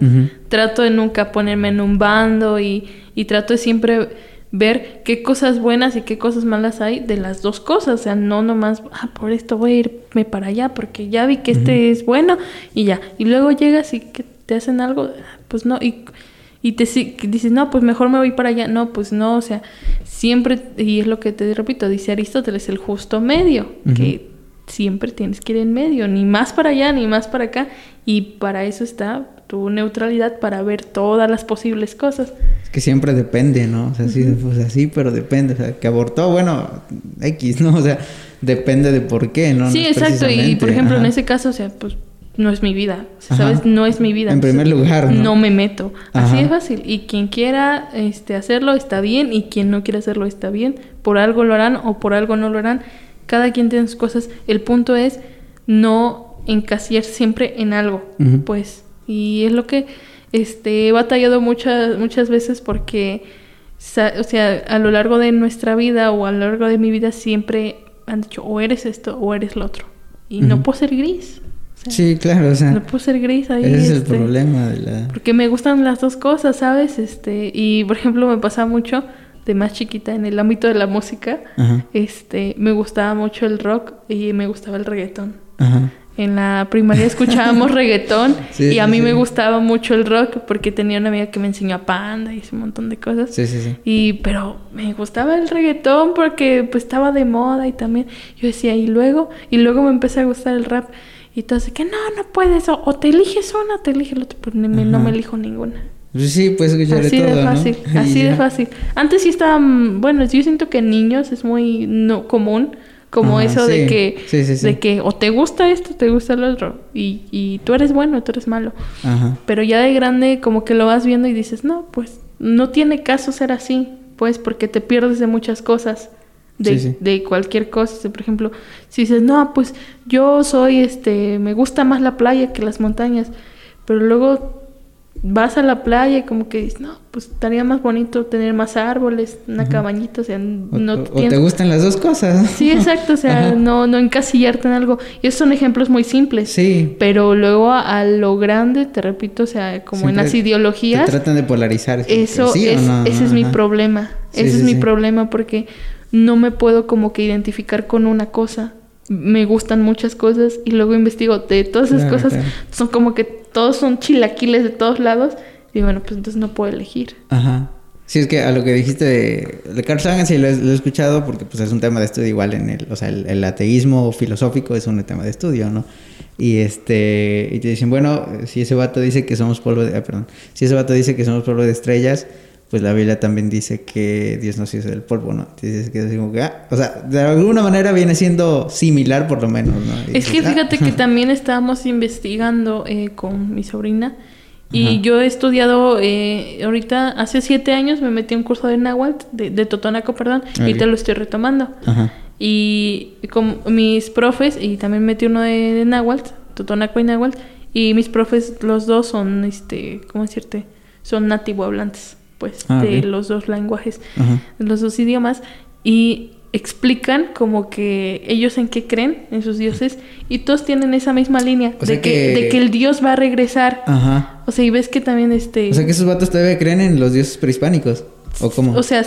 Trato de nunca ponerme en un bando y, y trato de siempre ver qué cosas buenas y qué cosas malas hay de las dos cosas. O sea, no nomás, ah, por esto voy a irme para allá porque ya vi que este es bueno y ya. Y luego llegas y que te hacen algo, pues no. Y, y te dices, no, pues mejor me voy para allá. No, pues no, o sea, siempre, y es lo que te repito, dice Aristóteles, el justo medio, que siempre tienes que ir en medio, ni más para allá, ni más para acá. Y para eso está tu neutralidad, para ver todas las posibles cosas. Es que siempre depende, ¿no? O sea, sí, pues así, pero depende. O sea, que abortó, bueno, X, ¿no? O sea, depende de por qué, ¿no? Sí, exacto. Y por ejemplo, en ese caso, o sea, pues no es mi vida, ¿sabes? No es mi vida. En primer lugar, ¿no? No me meto. Así es fácil. Y quien quiera este, hacerlo está bien y quien no quiera hacerlo está bien. Por algo lo harán o por algo no lo harán. Cada quien tiene sus cosas. El punto es no encasillar siempre en algo, pues. Y es lo que este, he batallado muchas, muchas veces porque, o sea, a lo largo de nuestra vida o a lo largo de mi vida siempre han dicho o eres esto o eres lo otro. Y no puedo ser gris. sí, claro, o sea. No puedo ser gris ahí. Ese es el este, problema de la... Porque me gustan las dos cosas, ¿sabes? Este, y por ejemplo me pasa mucho de más chiquita en el ámbito de la música, este, me gustaba mucho el rock y me gustaba el reggaetón. En la primaria escuchábamos *laughs* reggaetón y a mí me gustaba mucho el rock porque tenía una amiga que me enseñó a Panda y ese montón de cosas. Sí, sí, sí. Y pero me gustaba el reggaetón porque pues estaba de moda y también yo decía, y luego y luego me empecé a gustar el rap y entonces que no, no puedes o, te eliges una o te eliges la otra, pues no me elijo ninguna. Pues sí, puedes escuchar así de, todo, fácil, *laughs* así de fácil. Antes sí estaba, bueno, yo siento que en niños es muy no común como eso de que de que o te gusta esto, te gusta lo otro y, y tú eres bueno, tú eres malo. Ajá. Pero ya de grande como que lo vas viendo y dices, "No, pues no tiene caso ser así, pues porque te pierdes de muchas cosas." De, de cualquier cosa, por ejemplo, si dices, "No, pues yo soy este, me gusta más la playa que las montañas." Pero luego vas a la playa y como que dices, no, pues estaría más bonito tener más árboles, una cabañita, o sea, no o, te gustan las dos cosas. Sí, exacto, o sea, no, no encasillarte en algo. Y esos son ejemplos muy simples. Sí. Pero luego a, lo grande, te repito, o sea, como en las ideologías. Te tratan de polarizar. Eso es, ese es mi problema. ese es mi problema porque no me puedo como que identificar con una cosa me gustan muchas cosas y luego investigo de todas esas cosas. Son como que todos son chilaquiles de todos lados. Y bueno, pues entonces no puedo elegir. Ajá. Sí, es que a lo que dijiste de, de Carl Sagan, sí lo he, escuchado porque pues es un tema de estudio igual en el, o sea, el, ateísmo filosófico es un tema de estudio, ¿no? Y este, y te dicen, bueno, si ese vato dice que somos polvo de, ah, perdón, si ese vato dice que somos polvo de estrellas, pues la Biblia también dice que Dios nos hizo del polvo, ¿no? Dices que, ah", o sea, de alguna manera viene siendo similar por lo menos, ¿no? es que fíjate que ah". *laughs* también estábamos investigando eh, con mi sobrina y yo he estudiado, eh, ahorita hace siete años me metí en un curso de Nahuatl, de, de Totonaco, perdón, y te lo estoy retomando. Ajá. Y con mis profes, y también metí uno de, de Nahuatl, Totonaco y Nahuatl, y mis profes, los dos son, este, ¿cómo decirte? Son nativo hablantes pues, ah, de los dos lenguajes, de los dos idiomas, y explican como que ellos en qué creen, en sus dioses, y todos tienen esa misma línea, de, que... de que el dios va a regresar. Ajá. O sea, y ves que también este... O sea, que esos vatos todavía creen en los dioses prehispánicos, ¿o cómo? O sea,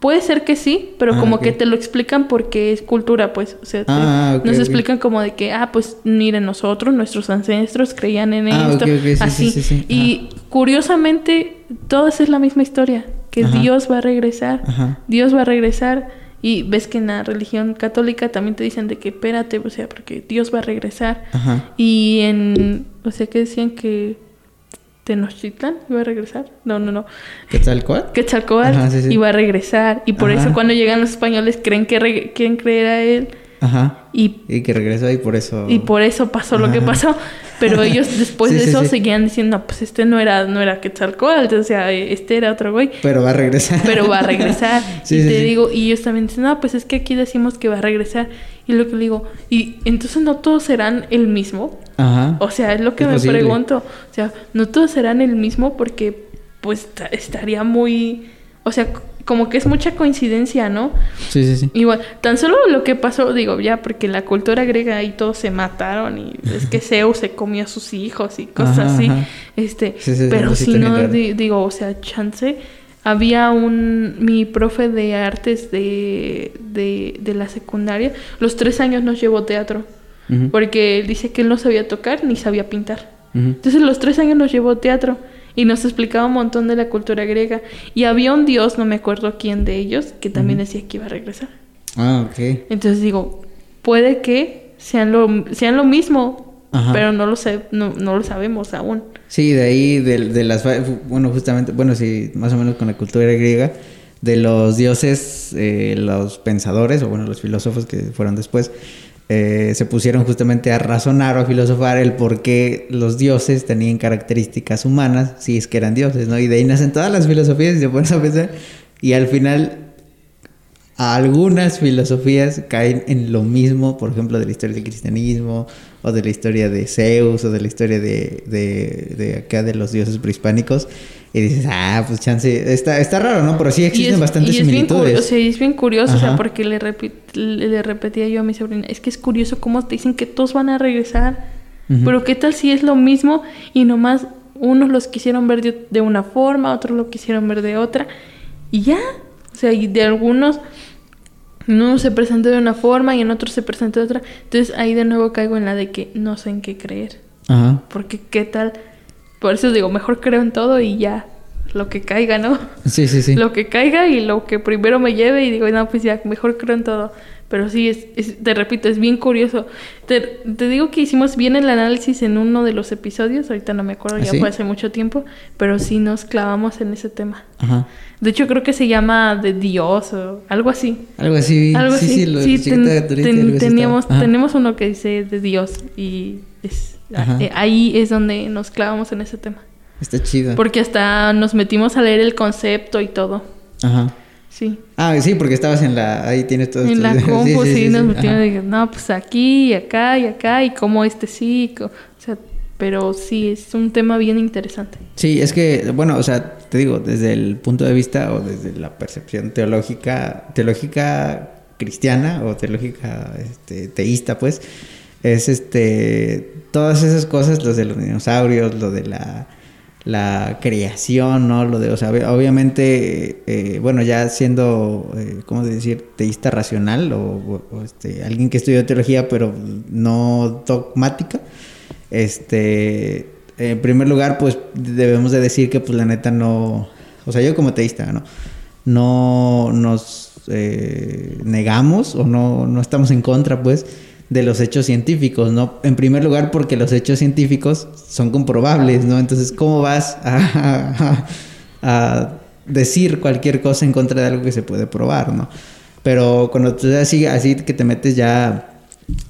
Puede ser que sí, pero ah, como que te lo explican porque es cultura, pues. O sea, ah, nos explican como de que, ah, pues miren, nosotros, nuestros ancestros creían en esto, así. y curiosamente, todas es la misma historia, que Dios va a regresar, Dios va a regresar. Y ves que en la religión católica también te dicen de que espérate, o sea, porque Dios va a regresar. Y en, o sea, que decían que Tenochtitlan iba a regresar. No, no, no. ¿Quetzalcóatl? *laughs* Quetzalcóatl sí, iba a regresar. Y por eso cuando llegan los españoles creen que quieren creer a él. Ajá. Y, que regresó y por eso... Y por eso pasó lo que pasó. Pero *laughs* ellos después de eso seguían diciendo, pues este no era, no era Quetzalcóatl, o sea, este era otro güey. Pero va a regresar. Pero va a regresar. *laughs* y te digo, y ellos también dicen, no, pues es que aquí decimos que va a regresar. Y lo que le digo, y entonces no todos serán el mismo. Ajá. O sea, es lo que me pregunto. O sea, no todos serán el mismo porque pues estaría muy... O sea, como que es mucha coincidencia, ¿no? Sí, sí, sí. Igual, tan solo lo que pasó, digo, ya, porque la cultura griega ahí todos se mataron y es que *laughs* Zeus se comió a sus hijos y cosas así. Este, pero si no, digo, o sea, chance, había un, mi profe de artes de, de, de la secundaria, los tres años nos llevó teatro, porque él dice que él no sabía tocar ni sabía pintar. Entonces los tres años nos llevó teatro y nos explicaba un montón de la cultura griega. Y había un dios, no me acuerdo quién de ellos, que también decía que iba a regresar. Ah, ok. Entonces digo, puede que sean lo, sean lo mismo, Ajá. pero no lo, sé, no, no lo sabemos aún. Sí, de ahí, de, de las... Bueno, justamente, bueno, sí, más o menos con la cultura griega, de los dioses, eh, los pensadores, o bueno, los filósofos que fueron después, eh, se pusieron justamente a razonar o a filosofar el por qué los dioses tenían características humanas, si es que eran dioses, ¿no? Y de ahí nacen todas las filosofías y se ponen a pensar, y al final algunas filosofías caen en lo mismo, por ejemplo, de la historia del cristianismo, o de la historia de Zeus, o de la historia de, de, de acá de los dioses prehispánicos, y dices, ah, pues chance, está, está raro, ¿no? Pero sí existen es, bastantes y es bien similitudes. curioso, o sea, es bien curioso, o sea, porque le, repi- le, repetía yo a mi sobrina, es que es curioso cómo te dicen que todos van a regresar, pero qué tal si es lo mismo y nomás unos los quisieron ver de, de una forma, otros lo quisieron ver de otra, y ya, o sea, y de algunos uno se presentó de una forma y en otro se presentó de otra, entonces ahí de nuevo caigo en la de que no sé en qué creer, Ajá. porque qué tal, por eso digo, mejor creo en todo y ya, lo que caiga, ¿no? Sí, sí, sí. lo que caiga y lo que primero me lleve y digo, no, pues ya, mejor creo en todo. Pero sí, es, es- te repito, es bien curioso. Te, te digo que hicimos bien el análisis en uno de los episodios, ahorita no me acuerdo, ¿Ah, ya sí? fue hace mucho tiempo, pero sí nos clavamos en ese tema. Ajá. De hecho, creo que se llama de Dios o algo así. Algo así. Algo sí, así. sí, lo Sí, ten- ten- algo teníamos, tenemos uno que dice de Dios y es, eh, ahí es donde nos clavamos en ese tema. Está chido. Porque hasta nos metimos a leer el concepto y todo. Ajá. Sí. Ah, sí, porque estabas en la... Ahí tienes todo En la *laughs* compu sí, nos metimos Ajá. y dije, no, pues aquí y acá y acá y como este sí. O sea, pero sí, es un tema bien interesante. Sí, es que, bueno, o sea, te digo, desde el punto de vista o desde la percepción teológica, teológica cristiana o teológica este, teísta, pues, es este, todas esas cosas, los de los dinosaurios, lo de la, la creación, ¿no? Lo de, obviamente, eh, bueno, ya siendo, eh, ¿cómo decir?, teísta racional o, este, alguien que estudió teología, pero no dogmática, este, en primer lugar, pues debemos de decir que, pues la neta no, o sea, yo como teísta, ¿no? No nos eh, negamos o no, no estamos en contra, pues, de los hechos científicos, ¿no? En primer lugar, porque los hechos científicos son comprobables, ¿no? Entonces, ¿cómo vas a, decir cualquier cosa en contra de algo que se puede probar, ¿no? Pero cuando tú así, así que te metes ya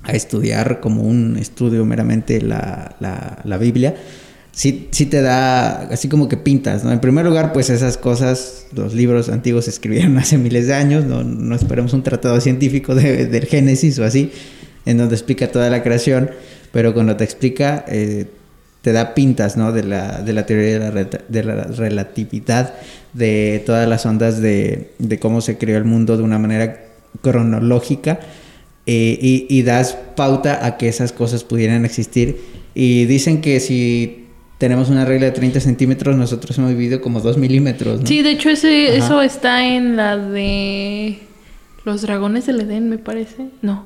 a estudiar como un estudio meramente la, la, la Biblia, sí, sí te da, así como que pintas, ¿no? En primer lugar, pues esas cosas, los libros antiguos se escribieron *laughs* hace miles de años, no, no esperemos un tratado científico de- del Génesis o así, en donde explica toda la creación, pero cuando te explica, eh, te da pintas, ¿no? De la, de la teoría de la, de la relatividad, de todas las ondas de, de cómo se creó el mundo de una manera cronológica eh, y, y das pauta a que esas cosas pudieran existir. Y dicen que si tenemos una regla de 30 centímetros, nosotros hemos vivido como 2 milímetros, ¿no? Sí, de hecho ese, eso está en la de los dragones del Edén, me parece. No,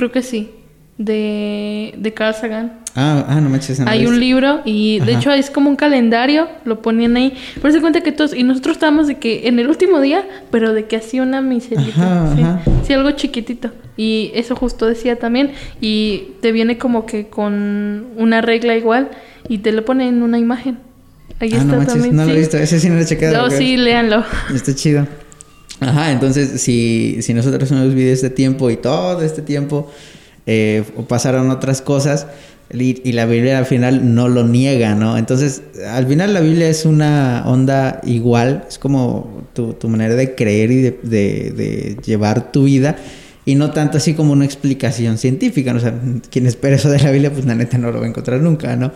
creo que sí. De, de Carl Sagan. Ah, ah, no manches. no Hay un libro y de Ajá. hecho es como un calendario, lo ponían ahí. Pero se cuenta que todos, y nosotros estábamos de que en el último día, pero de que hacía una miserita. Sí, ajá. sí, algo chiquitito. Y eso justo decía también. Y te viene como que con una regla igual y te lo pone en una imagen. Ahí Ah, está no manches, también. no lo he visto. Ese sí no lo he checado. No, sí, léanlo. Está chido. Ajá, entonces si, si nosotros hemos vivido este tiempo y todo este tiempo eh, pasaron otras cosas y, la Biblia al final no lo niega, ¿no? Entonces al final la Biblia es una onda igual, es como tu, tu manera de creer y de, de- de llevar tu vida y no tanto así como una explicación científica, ¿no? o sea, quien espera eso de la Biblia pues la neta no lo va a encontrar nunca, ¿no?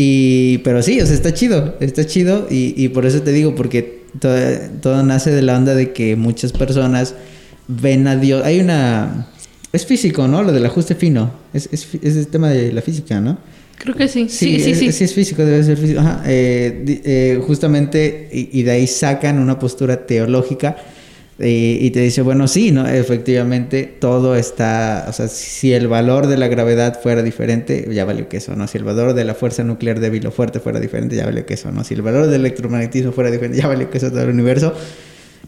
Y, pero sí, o sea, está chido, está chido y, y por eso te digo, porque todo, todo nace de la onda de que muchas personas ven a Dios. Hay una... Es físico, ¿no? Lo del ajuste fino. Es, es, es el tema de la física, ¿no? Creo que sí. Sí, Sí, sí, es, sí. sí es físico, debe ser físico. Ajá, eh, eh, justamente, y, y de ahí sacan una postura teológica eh, y te dice, bueno, sí, ¿no? Efectivamente, todo está, o sea, si el valor de la gravedad fuera diferente, ya valió queso, ¿no? Si el valor de la fuerza nuclear débil o fuerte fuera diferente, ya valió queso, ¿no? Si el valor del electromagnetismo fuera diferente, ya valió queso todo el universo.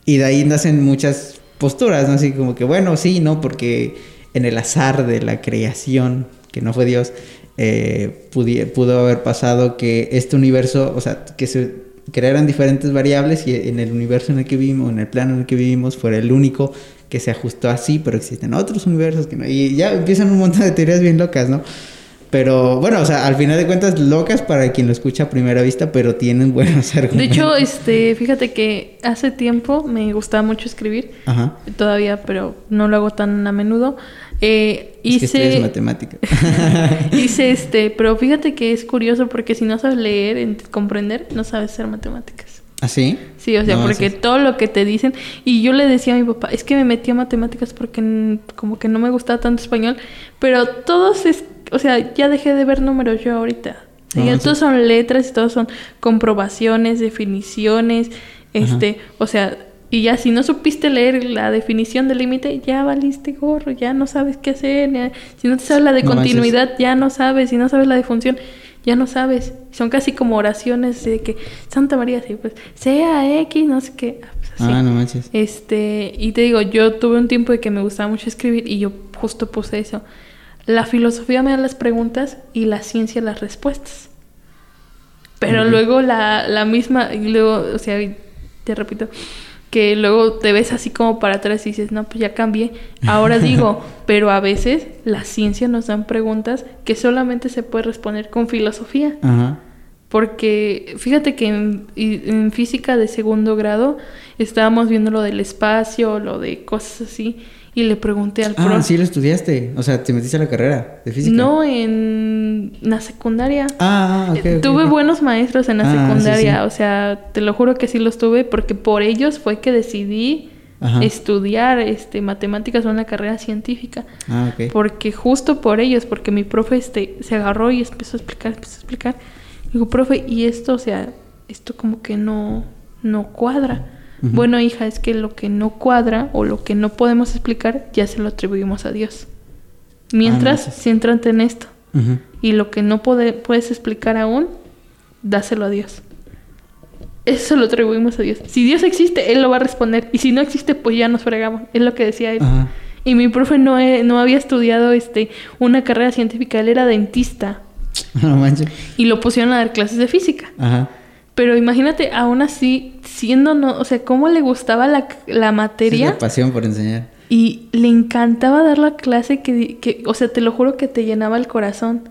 Y de ahí nacen muchas posturas, ¿no? Así como que, bueno, sí, ¿no? Porque en el azar de la creación, que no fue Dios, eh, pudo haber pasado que este universo, o sea, que se crearan diferentes variables y en el universo en el que vivimos, en el plano en el que vivimos, fuera el único que se ajustó así, pero existen otros universos que no. Y ya empiezan un montón de teorías bien locas, ¿no? Pero bueno, o sea, al final de cuentas, locas para quien lo escucha a primera vista, pero tienen *laughs* buenos De argumentos. hecho, este, fíjate que hace tiempo me gustaba mucho escribir, Ajá. todavía, pero no lo hago tan a menudo. Eh, Es que hice, matemática. *laughs* hice *laughs* este, pero fíjate que es curioso porque si no sabes leer, comprender, no sabes hacer matemáticas. ¿Ah, sí? Sí, o sea, No, porque es- todo lo que te dicen, y yo le decía a mi papá, es que me metí a matemáticas porque como que no me gustaba tanto español, pero todos es, o sea, ya dejé de ver números yo ahorita. Ya sí. todos son letras y todos son comprobaciones, definiciones, este, o sea, y ya si no supiste leer la definición del límite, ya valiste gorro, ya no sabes qué hacer, ya- si no te sabes la de No manches. continuidad, ya no sabes, si no sabes la de función, ya no sabes. Son casi como oraciones de que Santa María, sí, pues sea X, no sé qué. ah, pues, así. Ah, no manches. Este, y te digo, yo tuve un tiempo de que me gustaba mucho escribir y yo justo puse eso. La filosofía me da las preguntas y la ciencia las respuestas. Pero luego la, la misma, y luego, o sea, te repito, que luego te ves así como para atrás y dices, no, pues ya cambié. Ahora *laughs* digo, pero a veces la ciencia nos dan preguntas que solamente se puede responder con filosofía. Ajá. Porque fíjate que en, en física de segundo grado estábamos viendo lo del espacio, lo de cosas así, y le pregunté al Ah, profe. sí lo estudiaste. O sea, te metiste a la carrera de física. No, en la secundaria. Ah, ah, ok. ok, tuve buenos maestros en la Ah, secundaria, sí. o sea, te lo juro que sí los tuve porque por ellos fue que decidí Ajá. estudiar este matemáticas o una carrera científica. Ah, ok. Porque justo por ellos, porque mi profe este, se agarró y empezó a explicar, empezó a explicar. Digo, profe, y esto, o sea, esto como que no, no cuadra. Bueno, hija, es que lo que no cuadra o lo que no podemos explicar ya se lo atribuimos a Dios. Mientras, manches. céntrate en esto. Y lo que no puede- puedes explicar aún, dáselo a Dios. Eso lo atribuimos a Dios. Si Dios existe, Él lo va a responder. Y si no existe, pues ya nos fregamos. Es lo que decía él. Y mi profe no, e- no había estudiado este, una carrera científica, él era dentista. *laughs* No manches. Y lo pusieron a dar clases de física. Ajá. Pero imagínate, aún así, siendo no, o sea, cómo le gustaba la, la Sí, materia la pasión por enseñar. y le encantaba dar la clase que, que, o sea, te lo juro que te llenaba el corazón.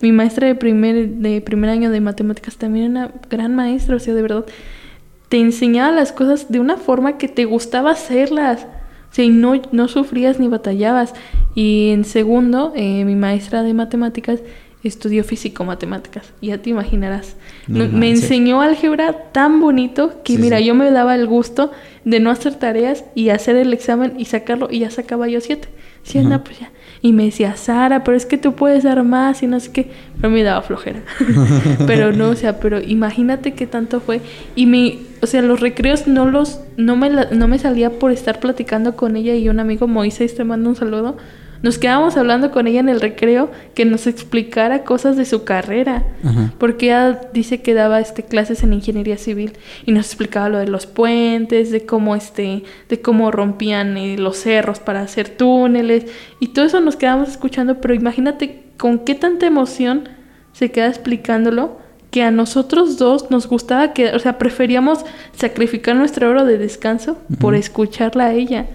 Mi maestra de primer, de primer año de matemáticas también era una gran maestra, o sea, de verdad, te enseñaba las cosas de una forma que te gustaba hacerlas. O sea, y no, no sufrías ni batallabas. Y en segundo, eh, mi maestra de matemáticas estudió físico-matemáticas. Ya te imaginarás. No No- me enseñó álgebra tan bonito que, Sí, mira, sí. yo me daba el gusto de no hacer tareas y hacer el examen y sacarlo y ya sacaba yo siete. Sí, pues ya. Y me decía, Sara, pero es que tú puedes dar más y no sé qué. Pero me daba flojera. *laughs* pero no, o sea, pero imagínate qué tanto fue. Y mi, o sea, los recreos no los, no me, la- no me salía por estar platicando con ella y un amigo Moisés, te mando un saludo. Nos quedábamos hablando con ella en el recreo que nos explicara cosas de su carrera. Ajá. Porque ella dice que daba este, clases en ingeniería civil y nos explicaba lo de los puentes, de cómo este, de cómo rompían eh, los cerros para hacer túneles y todo eso nos quedamos escuchando, pero imagínate con qué tanta emoción se queda explicándolo que a nosotros dos nos gustaba que, o sea, preferíamos sacrificar nuestra hora de descanso por escucharla a ella.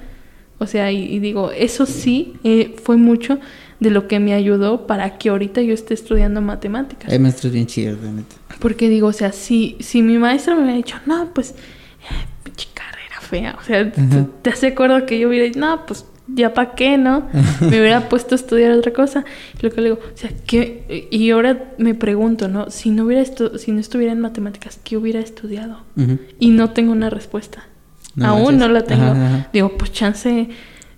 O sea, y, y digo, eso sí eh, fue mucho de lo que me ayudó para que ahorita yo esté estudiando matemáticas. Hay maestros bien chidos, neta. Porque digo, o sea, si, si mi maestra me hubiera dicho, no, pues, eh, pinche carrera fea. O sea, Ajá. te hace acuerdo que yo hubiera dicho, no, pues, ya para qué, ¿no? *laughs* Me hubiera puesto a estudiar otra cosa. Y lo que le digo, o sea, ¿qué? Y ahora me pregunto, ¿no? Si no hubiera estu- si no estuviera en matemáticas, ¿qué hubiera estudiado? Y no tengo una respuesta. No Aún manches. no la tengo. Ajá, ajá. Digo, pues chance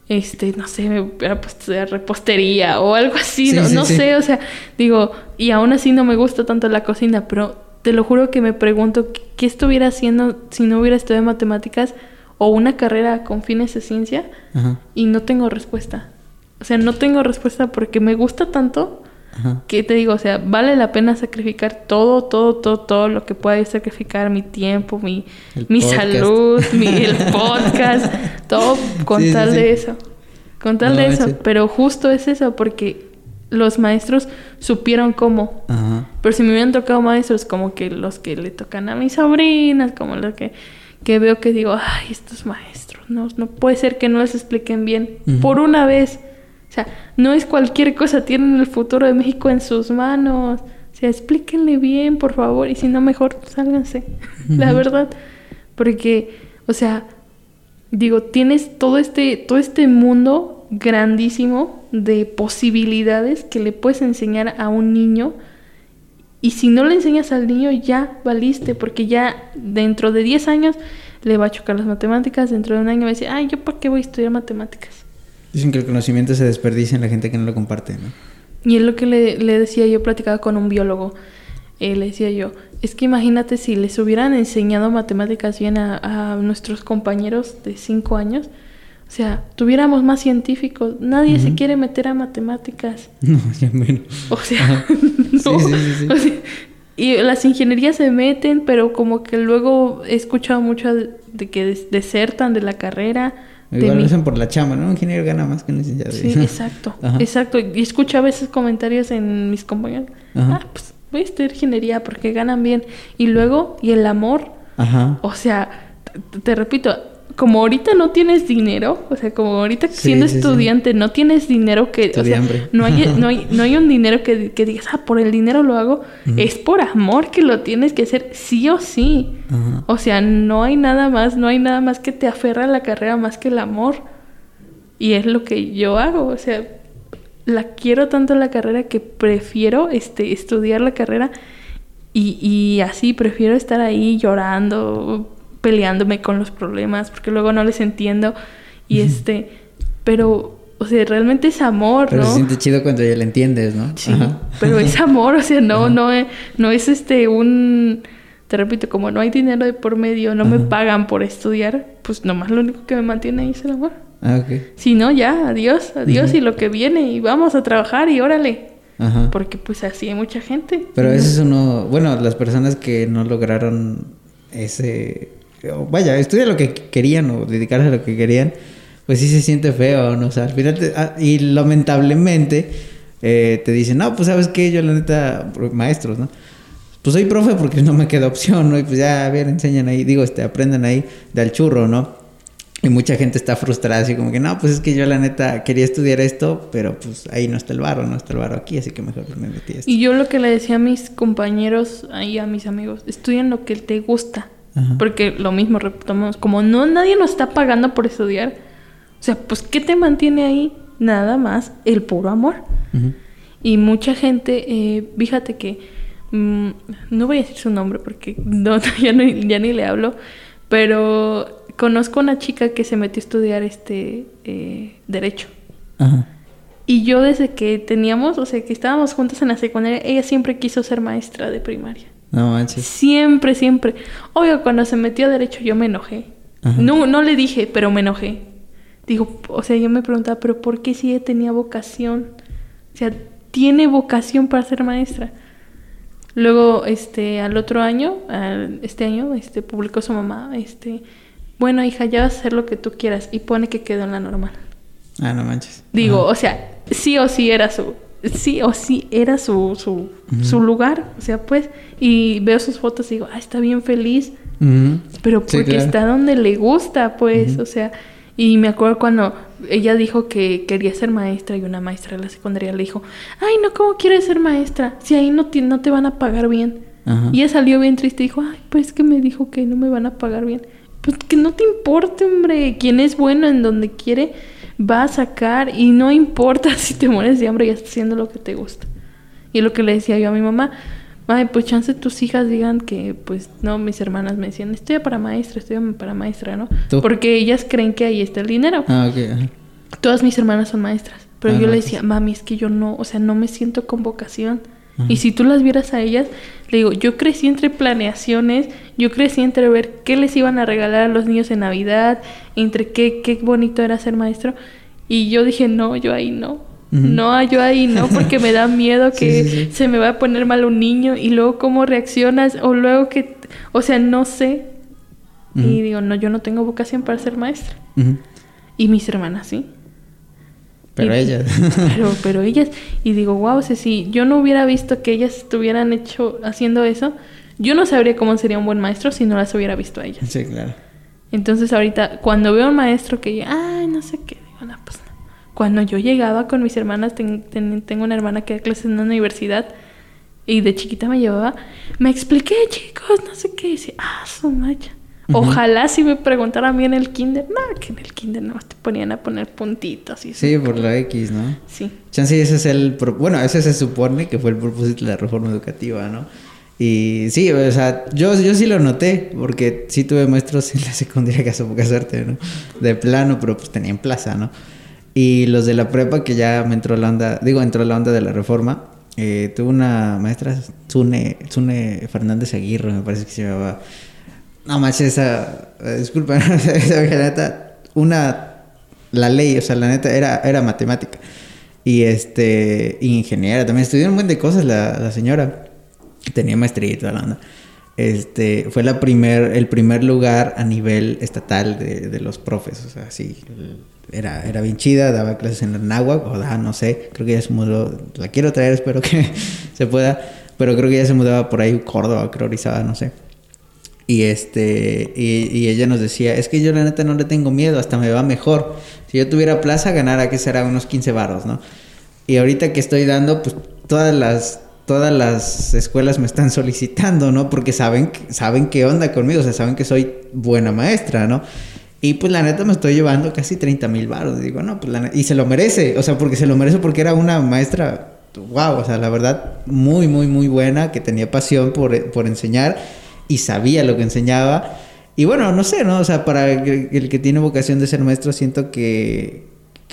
este, no sé, me hubiera puesto repostería o algo así, Sí, no, sí, no sí. sé, o sea, digo, y aún así no me gusta tanto la cocina, pero te lo juro que me pregunto qué- qué estuviera haciendo si no hubiera estudiado matemáticas o una carrera con fines de ciencia Ajá. y no tengo respuesta. O sea, no tengo respuesta porque me gusta tanto Ajá. que te digo, o sea, vale la pena sacrificar todo, todo, todo, todo lo que pueda yo sacrificar, mi tiempo, mi, El mi podcast. salud, mi, *laughs* el podcast, todo con Sí, tal sí. de eso. Con tal No de eso. Pero justo es eso, porque los maestros supieron cómo. Ajá. Pero si me hubieran tocado maestros como que los que le tocan a mis sobrinas, como los que, que veo que digo, ay, estos maestros, no, no puede ser que no les expliquen bien. Por una vez. O sea, no es cualquier cosa, tienen el futuro de México en sus manos. O sea, explíquenle bien, por favor, y si no, mejor sálganse. *laughs* La verdad. Porque, o sea, digo, tienes todo este, todo este mundo grandísimo de posibilidades que le puedes enseñar a un niño. Y si no le enseñas al niño, ya valiste, porque ya dentro de 10 años le va a chocar las matemáticas, dentro de un año va a decir, ay, ¿yo para qué voy a estudiar matemáticas? Dicen que el conocimiento se desperdicia en la gente que no lo comparte, ¿no? Y es lo que le, le decía yo, platicaba con un biólogo. Eh, le decía yo, es que imagínate si les hubieran enseñado matemáticas bien a, a nuestros compañeros de 5 años. O sea, tuviéramos más científicos. Nadie se Ujú. quiere meter a matemáticas. *laughs* No, ya menos. O sea, *laughs* no. Sí, sí, sí. O sea, y las ingenierías se meten, pero como que luego he escuchado mucho de, de que des- desertan de la carrera. Igual lo hacen por la chamba, ¿no? Un ingeniero gana más que un licenciado. Sí, *laughs* exacto, Ajá. exacto. Y escucho a veces comentarios en mis compañeros. Ajá. Ah, pues voy a estudiar ingeniería porque ganan bien. Y luego, y el amor, Ajá. o sea, te repito, como ahorita no tienes dinero, o sea, como ahorita siendo sí, sí. estudiante no tienes dinero que, o sea, no hay, *laughs* no hay, no hay un dinero que, que digas, ah, por el dinero lo hago, es por amor que lo tienes que hacer sí o sí. O sea, no hay nada más, no hay nada más que te aferra a la carrera más que el amor. Y es lo que yo hago, o sea, la quiero tanto la carrera que prefiero este, estudiar la carrera y, y así prefiero estar ahí llorando, peleándome con los problemas, porque luego no les entiendo. Y este, pero, o sea, realmente es amor, Pero ¿no? se siente chido cuando ya le entiendes, ¿no? Sí, Ajá. pero es amor, o sea, no, Ajá. no, es, no es este un, te repito, como no hay dinero de por medio, no me pagan por estudiar, pues nomás lo único que me mantiene ahí es el amor. Ah, ok. Si no, ya, adiós, adiós y lo que viene y vamos a trabajar y órale. Ajá. Porque pues así hay mucha gente. Pero ¿no? ese es uno, bueno, las personas que no lograron ese, vaya, estudiar lo que querían o dedicarse a lo que querían, pues sí se siente feo, ¿no? O sea, al final, te- ah, y lamentablemente eh, te dicen, no, pues sabes qué, yo la neta, maestros, ¿no? Pues soy profe porque no me queda opción, ¿no? Y pues ya, a ver, enseñan ahí, digo, este, aprendan ahí del churro, ¿no? Y mucha gente está frustrada, así como que, no, pues es que yo la neta quería estudiar esto, pero pues ahí no está el varo, no está el varo aquí, así que mejor me metí a esto. Y yo lo que le decía a mis compañeros y a mis amigos, estudian lo que te gusta. Ajá. Porque lo mismo retomamos, como no nadie nos está pagando por estudiar, o sea, pues ¿qué te mantiene ahí? Nada más el puro amor. Y mucha gente, eh, fíjate que, mm, no voy a decir su nombre porque *laughs* no, ya, no- ya ni le hablo, pero conozco una chica que se metió a estudiar este eh, derecho. Ajá. Y yo desde que teníamos, o sea, que estábamos juntas en la secundaria, ella siempre quiso ser maestra de primaria. No manches. Siempre, siempre. Oiga, cuando se metió a derecho yo me enojé. Ajá. No, no le dije, pero me enojé. Digo, o sea, yo me preguntaba, pero ¿por qué si ella tenía vocación? O sea, tiene vocación para ser maestra. Luego, este, al otro año, al- este año, este, publicó su mamá, este, bueno, hija, ya vas a hacer lo que tú quieras y pone que quedó en la normal. Ah, no manches. Digo, Ajá. o sea, sí o sí era su, sí o sí era su, su, su lugar, o sea, pues, y veo sus fotos y digo, ah, está bien feliz, pero Sí, porque claro. está donde le gusta, pues, o sea, y me acuerdo cuando ella dijo que quería ser maestra y una maestra de la secundaria le dijo, ay, no, ¿cómo quieres ser maestra? Si ahí no te, no te van a pagar bien. Ajá. Y ella salió bien triste y dijo, ay, pues es que me dijo que no me van a pagar bien. Pues que no te importe, hombre. Quien es bueno en donde quiere va a sacar y no importa *laughs* si te mueres de hambre y estás haciendo lo que te gusta. Y lo que le decía yo a mi mamá, ay, pues chance tus hijas digan que, pues no, mis hermanas me decían, estudia para maestra, estudia para maestra, ¿no? ¿Tú? Porque ellas creen que ahí está el dinero. Ah, ok. Ajá. todas mis hermanas son maestras. Pero Ah, yo le pues. decía, mami, es que yo no, o sea, no me siento con vocación. Y si tú las vieras a ellas, le digo, yo crecí entre planeaciones, yo crecí entre ver qué les iban a regalar a los niños en Navidad, entre qué, qué bonito era ser maestro. Y yo dije, no, yo ahí no. No, yo ahí no, porque me da miedo *laughs* que sí, sí. se me va a poner mal un niño y luego cómo reaccionas o luego que, o sea, no sé. Y Ujú. digo, no, yo no tengo vocación para ser maestra. Y mis hermanas sí. Pero Y- ellas. Pero, pero ellas, y digo, wow, o sea, si yo no hubiera visto que ellas estuvieran hecho, haciendo eso, yo no sabría cómo sería un buen maestro si no las hubiera visto a ellas. sí, claro. Entonces ahorita, cuando veo a un maestro que, ay, no sé qué, digo, no, pues no. Cuando yo llegaba con mis hermanas, ten- ten- tengo una hermana que da clases en una universidad y de chiquita me llevaba, me expliqué, chicos, no sé qué, y decía, ah, su macha. Ojalá si me preguntara a mí en el kinder, no, que en el kinder no, te ponían a poner puntitos y Sí, por la X, ¿no? Sí. Chance ese es el... pro- Bueno, ese se supone que fue el propósito de la reforma educativa, ¿no? Y sí, o sea, yo, yo sí lo noté, porque sí tuve maestros *laughs* en la secundaria que poca suerte, ¿no? De plano, pero pues tenían plaza, ¿no? Y los de la prepa que ya me entró la onda, digo, entró la onda de la reforma, eh, tuve una maestra, Zune, Zune Fernández Aguirre, me parece que se llamaba. No manches, esa, eh, disculpa, *laughs* esa neta, una, la ley, o sea, la neta, era, era matemática. Y este, ingeniera, también estudió un buen de cosas la, la señora. Tenía maestría y toda la onda. Este, fue la primer, el primer lugar a nivel estatal de, de los profes, o sea, sí, era, era bien chida, daba clases en la náhuatl, o no sé, creo que ya se mudó, la quiero traer, espero que *laughs* se pueda, pero creo que ya se mudaba por ahí, Córdoba, creo, Orizaba, no sé. Y este, y, y ella nos decía, es que yo la neta no le tengo miedo, hasta me va mejor. Si yo tuviera plaza, ganara, que será unos 15 varos, ¿no? Y ahorita que estoy dando, pues todas las, todas las escuelas me están *laughs* solicitando, ¿no? Porque saben, saben qué onda conmigo, o sea, saben que soy buena maestra, ¿no? Y pues la neta me estoy llevando casi 30 mil baros. Digo, no, pues la y se lo merece, o sea, porque se lo merece porque era una maestra, wow, o sea, la verdad, muy, muy, muy buena, que tenía pasión por, por enseñar y sabía lo que enseñaba. Y bueno, no sé, ¿no? O sea, para el, el que tiene vocación de ser maestro, siento que,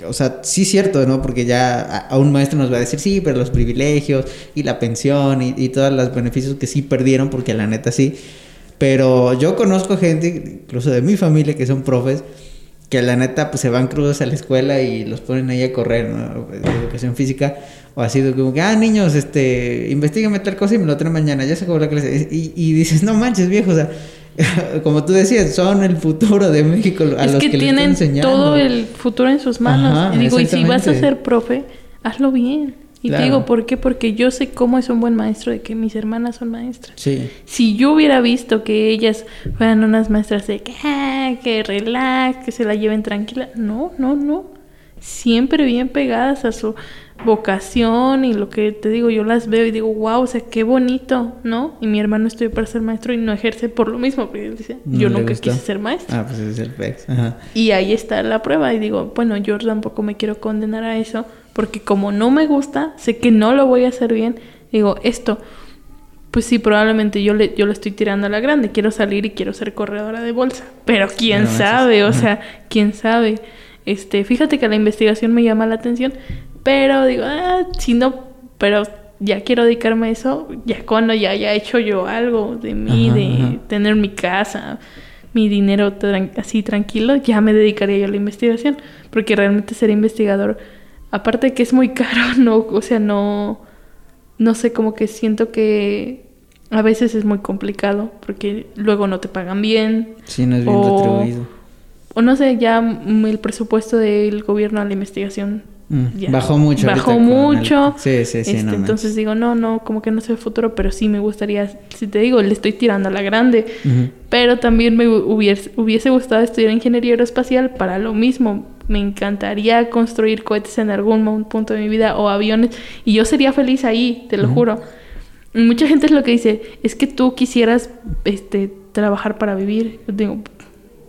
o sea, sí cierto, ¿no? Porque ya a, a un maestro nos va a decir, sí, pero los privilegios y la pensión y, y todos los beneficios que sí perdieron, porque la neta sí. Pero yo conozco gente, incluso de mi familia, que son profes, que la neta pues se van crudos a la escuela y los ponen ahí a correr, ¿no? De educación física. O así de como que, ah, niños, este, investigame tal cosa y me lo traen mañana, ya se acabó la clase. Y, y dices, no manches, viejo, o sea, *laughs* como tú decías, son el futuro de México a es los que, que, tienen enseñando. todo el futuro en sus manos. Ajá, y digo, y si vas a ser profe, hazlo bien. Y Claro. te digo, ¿por qué? Porque yo sé cómo es un buen maestro de que mis hermanas son maestras. Sí. Si yo hubiera visto que ellas fueran unas maestras de que, ah, que relax, que se la lleven tranquila, no, no, no. Siempre bien pegadas a su vocación y lo que te digo, yo las veo y digo, wow, o sea, qué bonito, ¿no? Y mi hermano estudió para ser maestro y no ejerce por lo mismo, porque él dice, No yo nunca gustó. quise ser maestro. Ah, pues es el PEX. Ajá. Y ahí está la prueba. Y digo, bueno, yo tampoco me quiero condenar a eso, porque como no me gusta, sé que no lo voy a hacer bien. Digo, esto, pues sí, probablemente yo le, yo le estoy tirando a la grande. Quiero salir y quiero ser corredora de bolsa. Pero quién No sabe, o sea, quién sabe. Este, fíjate que la investigación me llama la atención, pero digo, ah, si no, pero ya quiero dedicarme a eso, ya cuando ya haya hecho yo algo de mí, Ajá, de ajá. tener mi casa, mi dinero tran- así tranquilo, ya me dedicaría yo a la investigación, porque realmente ser investigador, aparte de que es muy *laughs* caro, no, o sea, no, no sé, como que siento que a veces es muy complicado, porque luego no te pagan bien, Sí, no es bien O- retribuido. o no sé, ya el presupuesto del gobierno a la investigación Mm, ya Bajó mucho. Bajó el- mucho. Sí, sí, sí. Este, no entonces digo, no, no, como que no sé el futuro, pero sí me gustaría, si te digo, le estoy tirando a la grande. Pero también me hubiese, hubiese gustado estudiar ingeniería aeroespacial para lo mismo. Me encantaría construir cohetes en algún punto de mi vida o aviones y yo sería feliz ahí, te lo juro. Mucha gente es lo que dice, es que tú quisieras este, trabajar para vivir. Yo digo,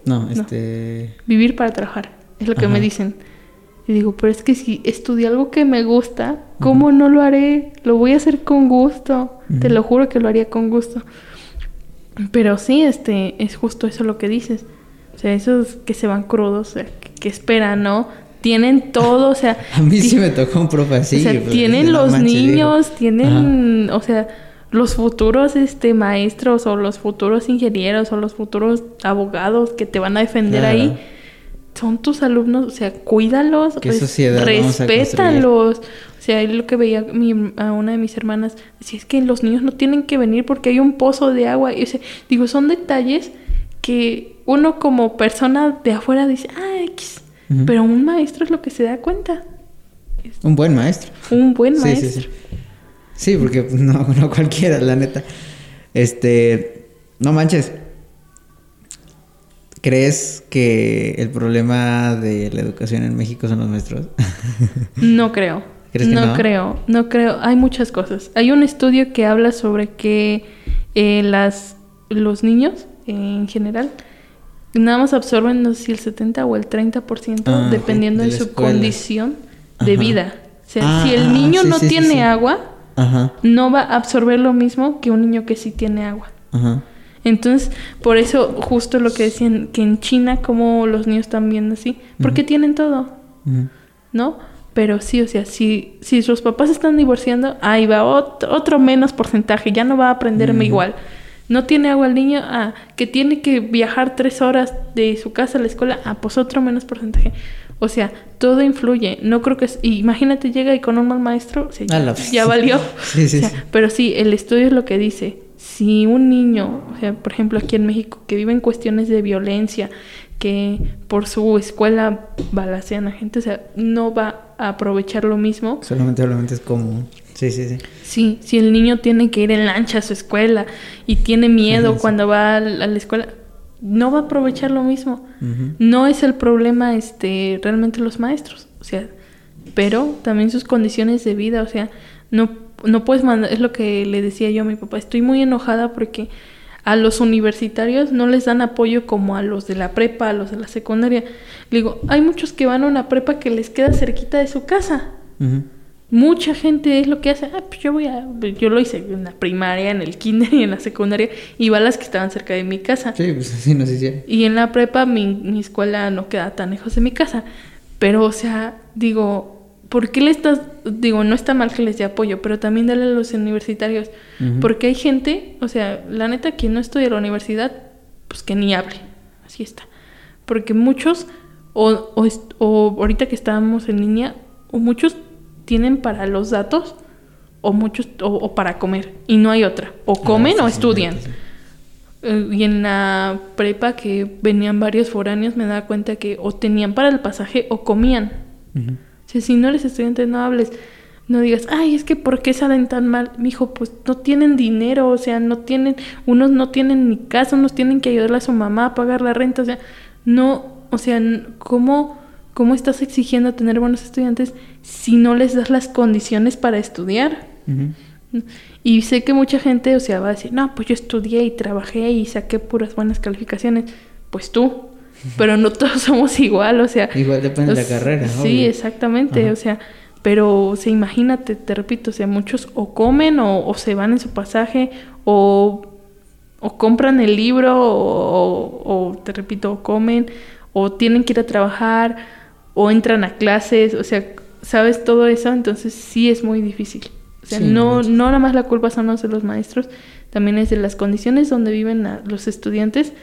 No, este. vivir para trabajar, es lo que me dicen. Y digo, pero es que si estudié algo que me gusta, ¿cómo no lo haré? Lo voy a hacer con gusto. Te lo juro que lo haría con gusto. Pero sí, este, es justo eso lo que dices. O sea, esos que se van crudos, o sea, que, que esperan, ¿no? tienen todo, o sea... *laughs* A mí sí me tocó un profe así. o sea, pues, tienen los digo. niños, tienen, o sea, los futuros este maestros o los futuros ingenieros o los futuros abogados que te van a defender Claro. ahí. Son tus alumnos, o sea, cuídalos, ¿Qué res- respétalos. O sea, es lo que veía mi- a una de mis hermanas. Decía, es que los niños no tienen que venir porque hay un pozo de agua. Y, o sea, digo, son detalles que uno como persona de afuera dice, ah, X. Pero un maestro es lo que se da cuenta. Un buen maestro. Un buen Sí, maestro. sí, sí. Sí, porque pues, *laughs* no, no cualquiera, la neta. Este, no manches. ¿Crees que el problema de la educación en México son los maestros? *laughs* No creo. ¿Crees que no, no? creo, no creo. Hay muchas cosas. Hay un estudio que habla sobre que eh, las, los niños eh, en general nada más absorben no sé si el 70 o el 30% Ah, dependiendo de su escuela. condición de Ajá. vida. O sea, Ah, si el ah, niño sí, no sí, tiene sí. agua, Ajá, no va a absorber lo mismo que un niño que sí tiene agua. ajá. Entonces, por eso justo lo que decían, que en China como los niños están viendo así, porque tienen todo. ¿no? Pero sí, o sea, si, si sus papás están divorciando, ahí va otro, otro menos porcentaje, ya no va a aprenderme igual. No tiene agua el niño, ah, que tiene que viajar tres horas de su casa a la escuela, ah, pues otro menos porcentaje. O sea, todo influye. No creo que... es- imagínate, llega y con un mal maestro, o sea, ya, ya valió. *laughs* Sí, sí, O sea, sí. Pero sí, el estudio es lo que dice. Si un niño, o sea, por ejemplo, aquí en México, que vive en cuestiones de violencia, que por su escuela balacean a gente, o sea, no va a aprovechar lo mismo. Solamente, solamente es como... Sí, sí, sí. Sí, si el niño tiene que ir en lancha a su escuela y tiene miedo Sí. cuando va a la escuela, no va a aprovechar lo mismo. No es el problema este realmente los maestros, o sea, pero también sus condiciones de vida, o sea, no no puedes mandar, es lo que le decía yo a mi papá, estoy muy enojada porque a los universitarios no les dan apoyo como a los de la prepa, a los de la secundaria. Le digo, hay muchos que van a una prepa que les queda cerquita de su casa. Mucha gente es lo que hace, ah, pues yo voy a, yo lo hice en la primaria, en el kinder y en la secundaria, iba a las que estaban cerca de mi casa. Sí, pues así nos hicieron. Y en la prepa mi, mi escuela no queda tan lejos de mi casa. Pero, o sea, digo, ¿por qué le estás...? Digo, no está mal que les dé apoyo, pero también dale a los universitarios. Porque hay gente, o sea, la neta, quien no estudia en la universidad, pues que ni hable. Así está. Porque muchos, o, o, o ahorita que estábamos en línea, o muchos tienen para los datos, o muchos, o, o para comer. Y no hay otra. O comen Ah, o sí, sí, estudian. sí. Eh, Y en la prepa que venían varios foráneos me daba cuenta que o tenían para el pasaje o comían. O sea, si no eres estudiante no hables, no digas, ay, es que ¿por qué salen tan mal? Mijo, pues no tienen dinero, o sea, no tienen, unos no tienen ni casa, unos tienen que ayudarle a su mamá a pagar la renta, o sea, no, o sea, ¿cómo, cómo estás exigiendo tener buenos estudiantes si no les das las condiciones para estudiar? Y sé que mucha gente, o sea, va a decir, no, pues yo estudié y trabajé y saqué puras buenas calificaciones. Pues tú, pero no todos *laughs* somos igual, o sea. Igual depende de la carrera, Sí, obvio. exactamente, Ajá. o sea, pero, o sea, imagínate, te repito, o sea, muchos o comen o, o se van en su pasaje o, o compran el libro o, te repito, o comen o tienen que ir a trabajar o entran a clases, o sea, sabes todo eso, entonces sí es muy difícil. O sea, Sí, no, no nada más la culpa son los de los maestros, también es de las condiciones donde viven los estudiantes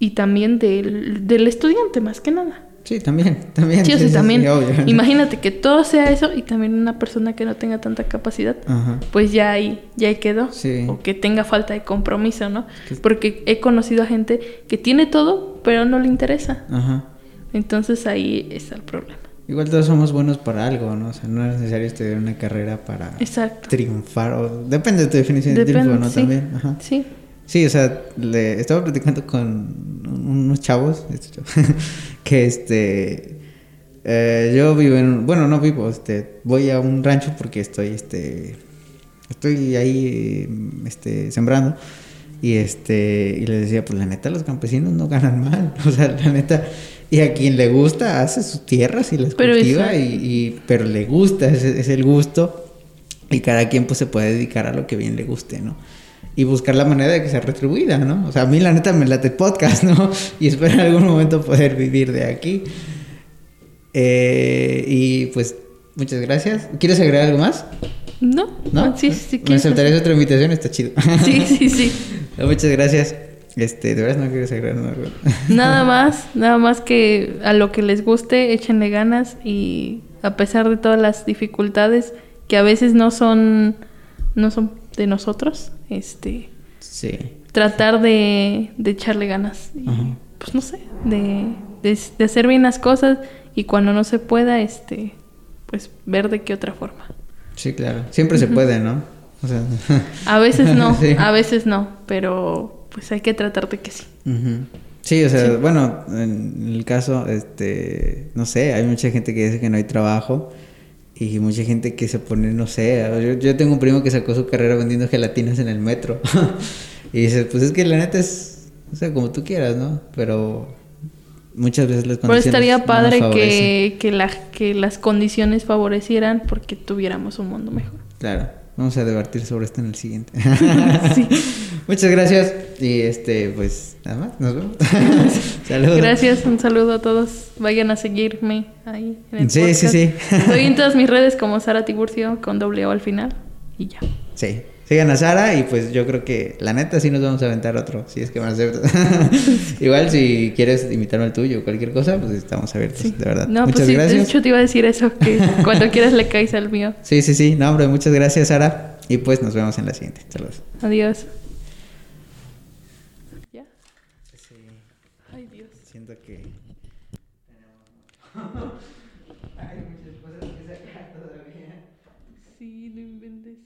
y también del, del estudiante más que nada. Sí, también, también. Sí, o sea, sí, también, sí, obvio. *laughs* imagínate que todo sea eso y también una persona que no tenga tanta capacidad, Ajá. pues ya ahí, ya ahí quedó. Sí. O que tenga falta de compromiso, ¿no? Que- Porque he conocido a gente que tiene todo, pero no le interesa. Ajá. Entonces ahí está el problema. Igual todos somos buenos para algo, ¿no? O sea, no es necesario estudiar una carrera para Exacto. triunfar. O... Depende de tu definición de triunfo, ¿no? También. Ajá. Sí. Sí, o sea, le estaba platicando con unos chavos chavos, *laughs* que este eh, yo vivo en bueno, no vivo, este voy a un rancho porque estoy este estoy ahí este sembrando y este y les decía, pues la neta los campesinos no ganan mal, *laughs* o sea, la neta y a quien le gusta hace sus tierras y las Pero cultiva eso- y, y- pero le gusta, es, es el gusto y cada quien pues se puede dedicar a lo que bien le guste, ¿no? Y buscar la manera de que sea retribuida, ¿no? O sea, a mí la neta me late el podcast, *laughs* ¿no? Y espero en algún momento poder vivir de aquí. Eh, y pues, muchas gracias. ¿Quieres agregar algo más? No, ¿No? sí, sí, ¿Me aceptarías otra invitación? Está chido. *laughs* Sí, sí, sí. muchas gracias. Este, de verdad no quieres agregar nada. Nada *laughs* más, nada más que a lo que les guste, échenle ganas y a pesar de todas las dificultades que a veces no son no son de nosotros, este Sí. tratar de, de echarle ganas y, pues no sé, de, de, de hacer bien las cosas y cuando no se pueda, este pues ver de qué otra forma. Sí, claro. Siempre se puede, ¿no? O sea, A veces no, *laughs* Sí. a veces no, pero pues hay que tratar de que sí. Sí, o sea, bueno, en el caso, este, no sé, hay mucha gente que dice que no hay trabajo y mucha gente que se pone, no sé, yo, yo tengo un primo que sacó su carrera vendiendo gelatinas en el metro *laughs* y dice, pues es que la neta es, o sea, como tú quieras, ¿no? Pero muchas veces las Pero condiciones estaría no nos padre que, que, la, que las condiciones favorecieran porque tuviéramos un mundo mejor. Claro, vamos a debatir sobre esto en el siguiente. *laughs* Sí. *laughs* Muchas gracias y este, pues nada más, nos vemos. *laughs* Saludos. Gracias, un saludo a todos. Vayan a seguirme ahí en el Sí, sí, podcast. sí. Estoy en todas mis redes como Sara Tiburcio con doble O al final y ya. Sí. Sigan a Sara y pues yo creo que la neta sí nos vamos a aventar otro, si es que me aceptas. *laughs* Igual si quieres invitarme al tuyo o cualquier cosa, pues estamos abiertos, Sí. de verdad. No, muchas pues sí, gracias. hecho te iba a decir eso, que *laughs* cuando quieras le caes al mío. Sí, sí, sí. No, hombre, muchas gracias, Sara. Y pues nos vemos en la siguiente. Saludos. Adiós.